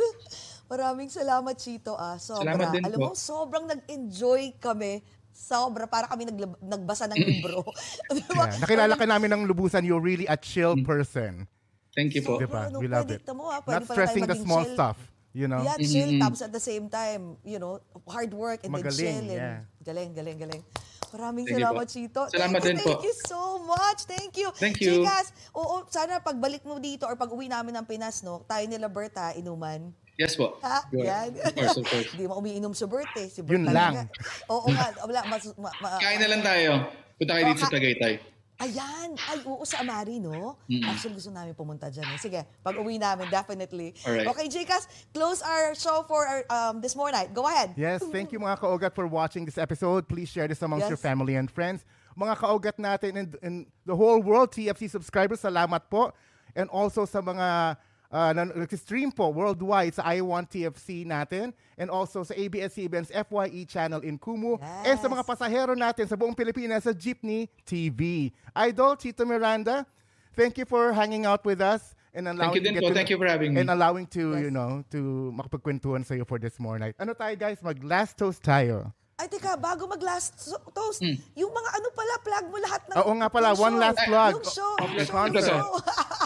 [SPEAKER 2] Maraming salamat, Chito. Ah. Sobra.
[SPEAKER 4] Salamat din
[SPEAKER 2] Alam
[SPEAKER 4] po.
[SPEAKER 2] mo, sobrang nag-enjoy kami. Sobra. Para kami naglab- nagbasa ng <clears throat> libro. <laughs> diba?
[SPEAKER 3] Yeah. Nakilala ka namin ng lubusan. You're really a chill
[SPEAKER 4] Mm.
[SPEAKER 3] person.
[SPEAKER 4] Thank you po.
[SPEAKER 3] Diba?
[SPEAKER 2] ano,
[SPEAKER 3] We love
[SPEAKER 2] pwede-
[SPEAKER 3] it.
[SPEAKER 2] tamo, ah, pwede
[SPEAKER 3] Not
[SPEAKER 2] pala
[SPEAKER 3] stressing
[SPEAKER 2] tayo
[SPEAKER 3] the
[SPEAKER 2] maging
[SPEAKER 3] small
[SPEAKER 2] chill.
[SPEAKER 3] stuff. You know?
[SPEAKER 2] Yeah, chill. Tapos at the same time, you know, hard work and then
[SPEAKER 3] Magaling,
[SPEAKER 2] chill. and-
[SPEAKER 3] yeah.
[SPEAKER 2] Galing, galing, galing. Maraming
[SPEAKER 4] Thank you
[SPEAKER 2] salamat,
[SPEAKER 4] po.
[SPEAKER 2] Chito.
[SPEAKER 4] Salamat
[SPEAKER 2] thank you,
[SPEAKER 4] din
[SPEAKER 2] thank
[SPEAKER 4] po.
[SPEAKER 2] you so much. Thank you.
[SPEAKER 4] Thank you.
[SPEAKER 2] Chicas, oo, sana pagbalik mo dito or pag uwi namin ng Pinas, no, tayo nila Berta, inuman.
[SPEAKER 4] Yes po.
[SPEAKER 2] Ha?
[SPEAKER 4] Go
[SPEAKER 2] Yan.
[SPEAKER 4] Of course, of course. <laughs>
[SPEAKER 2] Hindi mo umiinom sa birthday. Si Bert
[SPEAKER 3] Yun lang.
[SPEAKER 2] Oo nga. Wala. Mas, ma, ma,
[SPEAKER 4] Kain na lang tayo. Punta kayo dito sa
[SPEAKER 2] Okay.
[SPEAKER 4] Tagaytay.
[SPEAKER 2] Ayan. Ay, oo, sa Amari, no?
[SPEAKER 4] Mm.
[SPEAKER 2] Actually, gusto namin pumunta dyan. Eh. Sige, pag uwi namin, definitely.
[SPEAKER 4] Alright.
[SPEAKER 2] Okay, Jcas, close our show for our, um, this morning. Go ahead.
[SPEAKER 3] Yes, thank you mga kaugat for watching this episode. Please share this amongst
[SPEAKER 2] Yes.
[SPEAKER 3] your family and friends. Mga kaugat natin in, in the whole world, TFC subscribers, salamat po. And also sa mga uh, na nag-stream po worldwide sa I Want TFC natin and also sa ABS-CBN's FYE channel in Kumu and sa mga
[SPEAKER 2] Yes.
[SPEAKER 3] pasahero natin sa buong Pilipinas sa Jeepney TV. Idol, Chito Miranda, thank you for hanging out with us and allowing
[SPEAKER 4] you din
[SPEAKER 3] to get
[SPEAKER 4] po.
[SPEAKER 3] to-
[SPEAKER 4] Thank you for having me.
[SPEAKER 3] And allowing to,
[SPEAKER 2] Yes.
[SPEAKER 3] you know, to makapagkwentuhan sa iyo for this morning. Ano tayo guys, mag last toast tayo.
[SPEAKER 2] Ay, teka, bago mag-last so- toast, yung mga ano pala, plug mo lahat ng
[SPEAKER 3] Oo nga pala,
[SPEAKER 2] yung
[SPEAKER 3] one
[SPEAKER 2] show.
[SPEAKER 3] last plug.
[SPEAKER 2] Yung show.
[SPEAKER 3] Of the
[SPEAKER 2] yung show.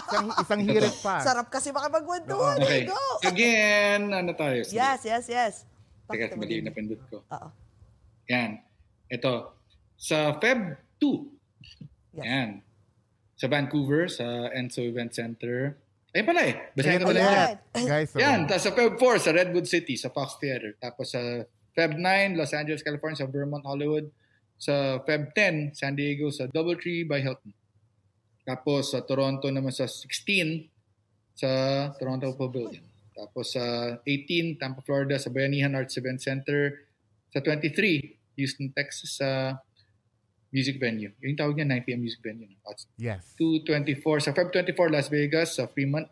[SPEAKER 3] Isang, isang hirit pa.
[SPEAKER 2] Sarap kasi makipagkwentuhan.
[SPEAKER 4] Okay.
[SPEAKER 2] Go.
[SPEAKER 4] Again, ano tayo? Sige.
[SPEAKER 2] Yes, yes, yes.
[SPEAKER 4] Teka,
[SPEAKER 2] Pakita mo
[SPEAKER 4] mali yung napindot ko.
[SPEAKER 2] Oo.
[SPEAKER 4] Yan. Ito. Sa Feb 2.
[SPEAKER 2] Yes.
[SPEAKER 4] Yan. Sa Vancouver, sa Enso Event Center. Ayun pala eh. Basahin ko
[SPEAKER 3] Ayan
[SPEAKER 4] pala
[SPEAKER 2] Ayan.
[SPEAKER 4] yan.
[SPEAKER 3] ulit. Guys, so,
[SPEAKER 4] Yan. Tapos sa Feb 4 sa Redwood City, sa Fox Theater. Tapos sa Feb 9, Los Angeles, California, sa Vermont, Hollywood. Sa Feb 10, San Diego, sa Doubletree by Hilton. Tapos sa Toronto naman sa 16, sa Toronto Pavilion. Tapos sa 18, Tampa, Florida, sa Bayanihan Arts Event Center. Sa 23, Houston, Texas, sa music venue. Yung tawag niya, 9pm music venue. At
[SPEAKER 3] yes.
[SPEAKER 4] 224 sa Feb 24 Las Vegas sa Fremont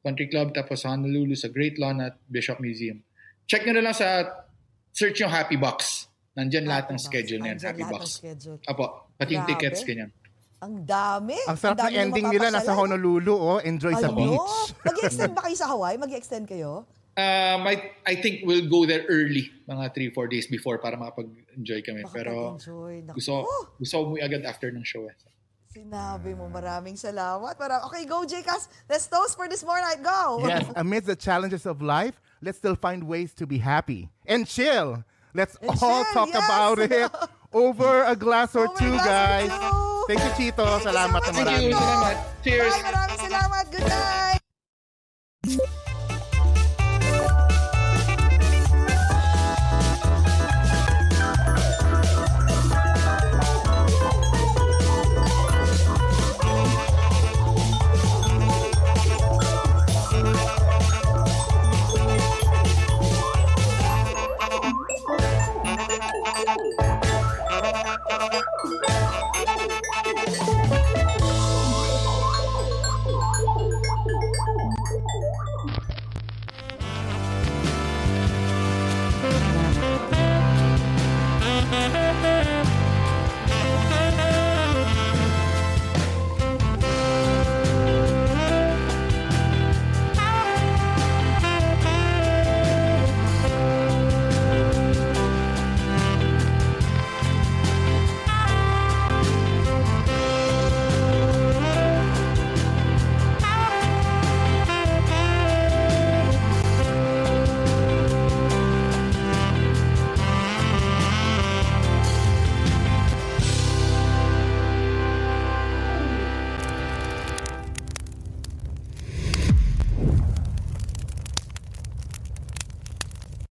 [SPEAKER 4] Country Club tapos sa Honolulu sa Great Lawn at Bishop Museum. Check nyo na lang sa search yung Happy Box. Nandyan lahat ng schedule niyan, Happy Box.
[SPEAKER 2] ng schedule.
[SPEAKER 4] Apo, pati yung
[SPEAKER 2] Grabe.
[SPEAKER 4] tickets ganyan.
[SPEAKER 2] Ang dami.
[SPEAKER 3] Ang sarap
[SPEAKER 2] dami
[SPEAKER 3] ng ending nila nasa
[SPEAKER 2] mapapasyalan.
[SPEAKER 3] Honolulu, oh. Enjoy sa beach. <laughs>
[SPEAKER 2] Mag-extend ba kayo sa Hawaii? Mag-extend kayo?
[SPEAKER 4] Um, I, I think we'll go there early, mga 3-4 days before para makapag-enjoy kami. Pero
[SPEAKER 2] Makapag-enjoy. Naku.
[SPEAKER 4] gusto, gusto umuwi agad after ng show. Eh.
[SPEAKER 2] Sinabi mo, maraming salamat. Para, okay, go, Jcas. Let's toast for this morning. Go!
[SPEAKER 3] Yes, amidst the challenges of life, let's still find ways to be happy and chill. Let's
[SPEAKER 2] and
[SPEAKER 3] all
[SPEAKER 2] chill,
[SPEAKER 3] talk
[SPEAKER 2] yes.
[SPEAKER 3] about it over a glass or
[SPEAKER 2] oh
[SPEAKER 3] two, guys.
[SPEAKER 2] Two.
[SPEAKER 3] Thank you, Chito.
[SPEAKER 2] Thank
[SPEAKER 3] salamat na marami.
[SPEAKER 4] Thank
[SPEAKER 2] you.
[SPEAKER 4] Salamat. Cheers.
[SPEAKER 2] Bye, maraming salamat. Good night. Tchau.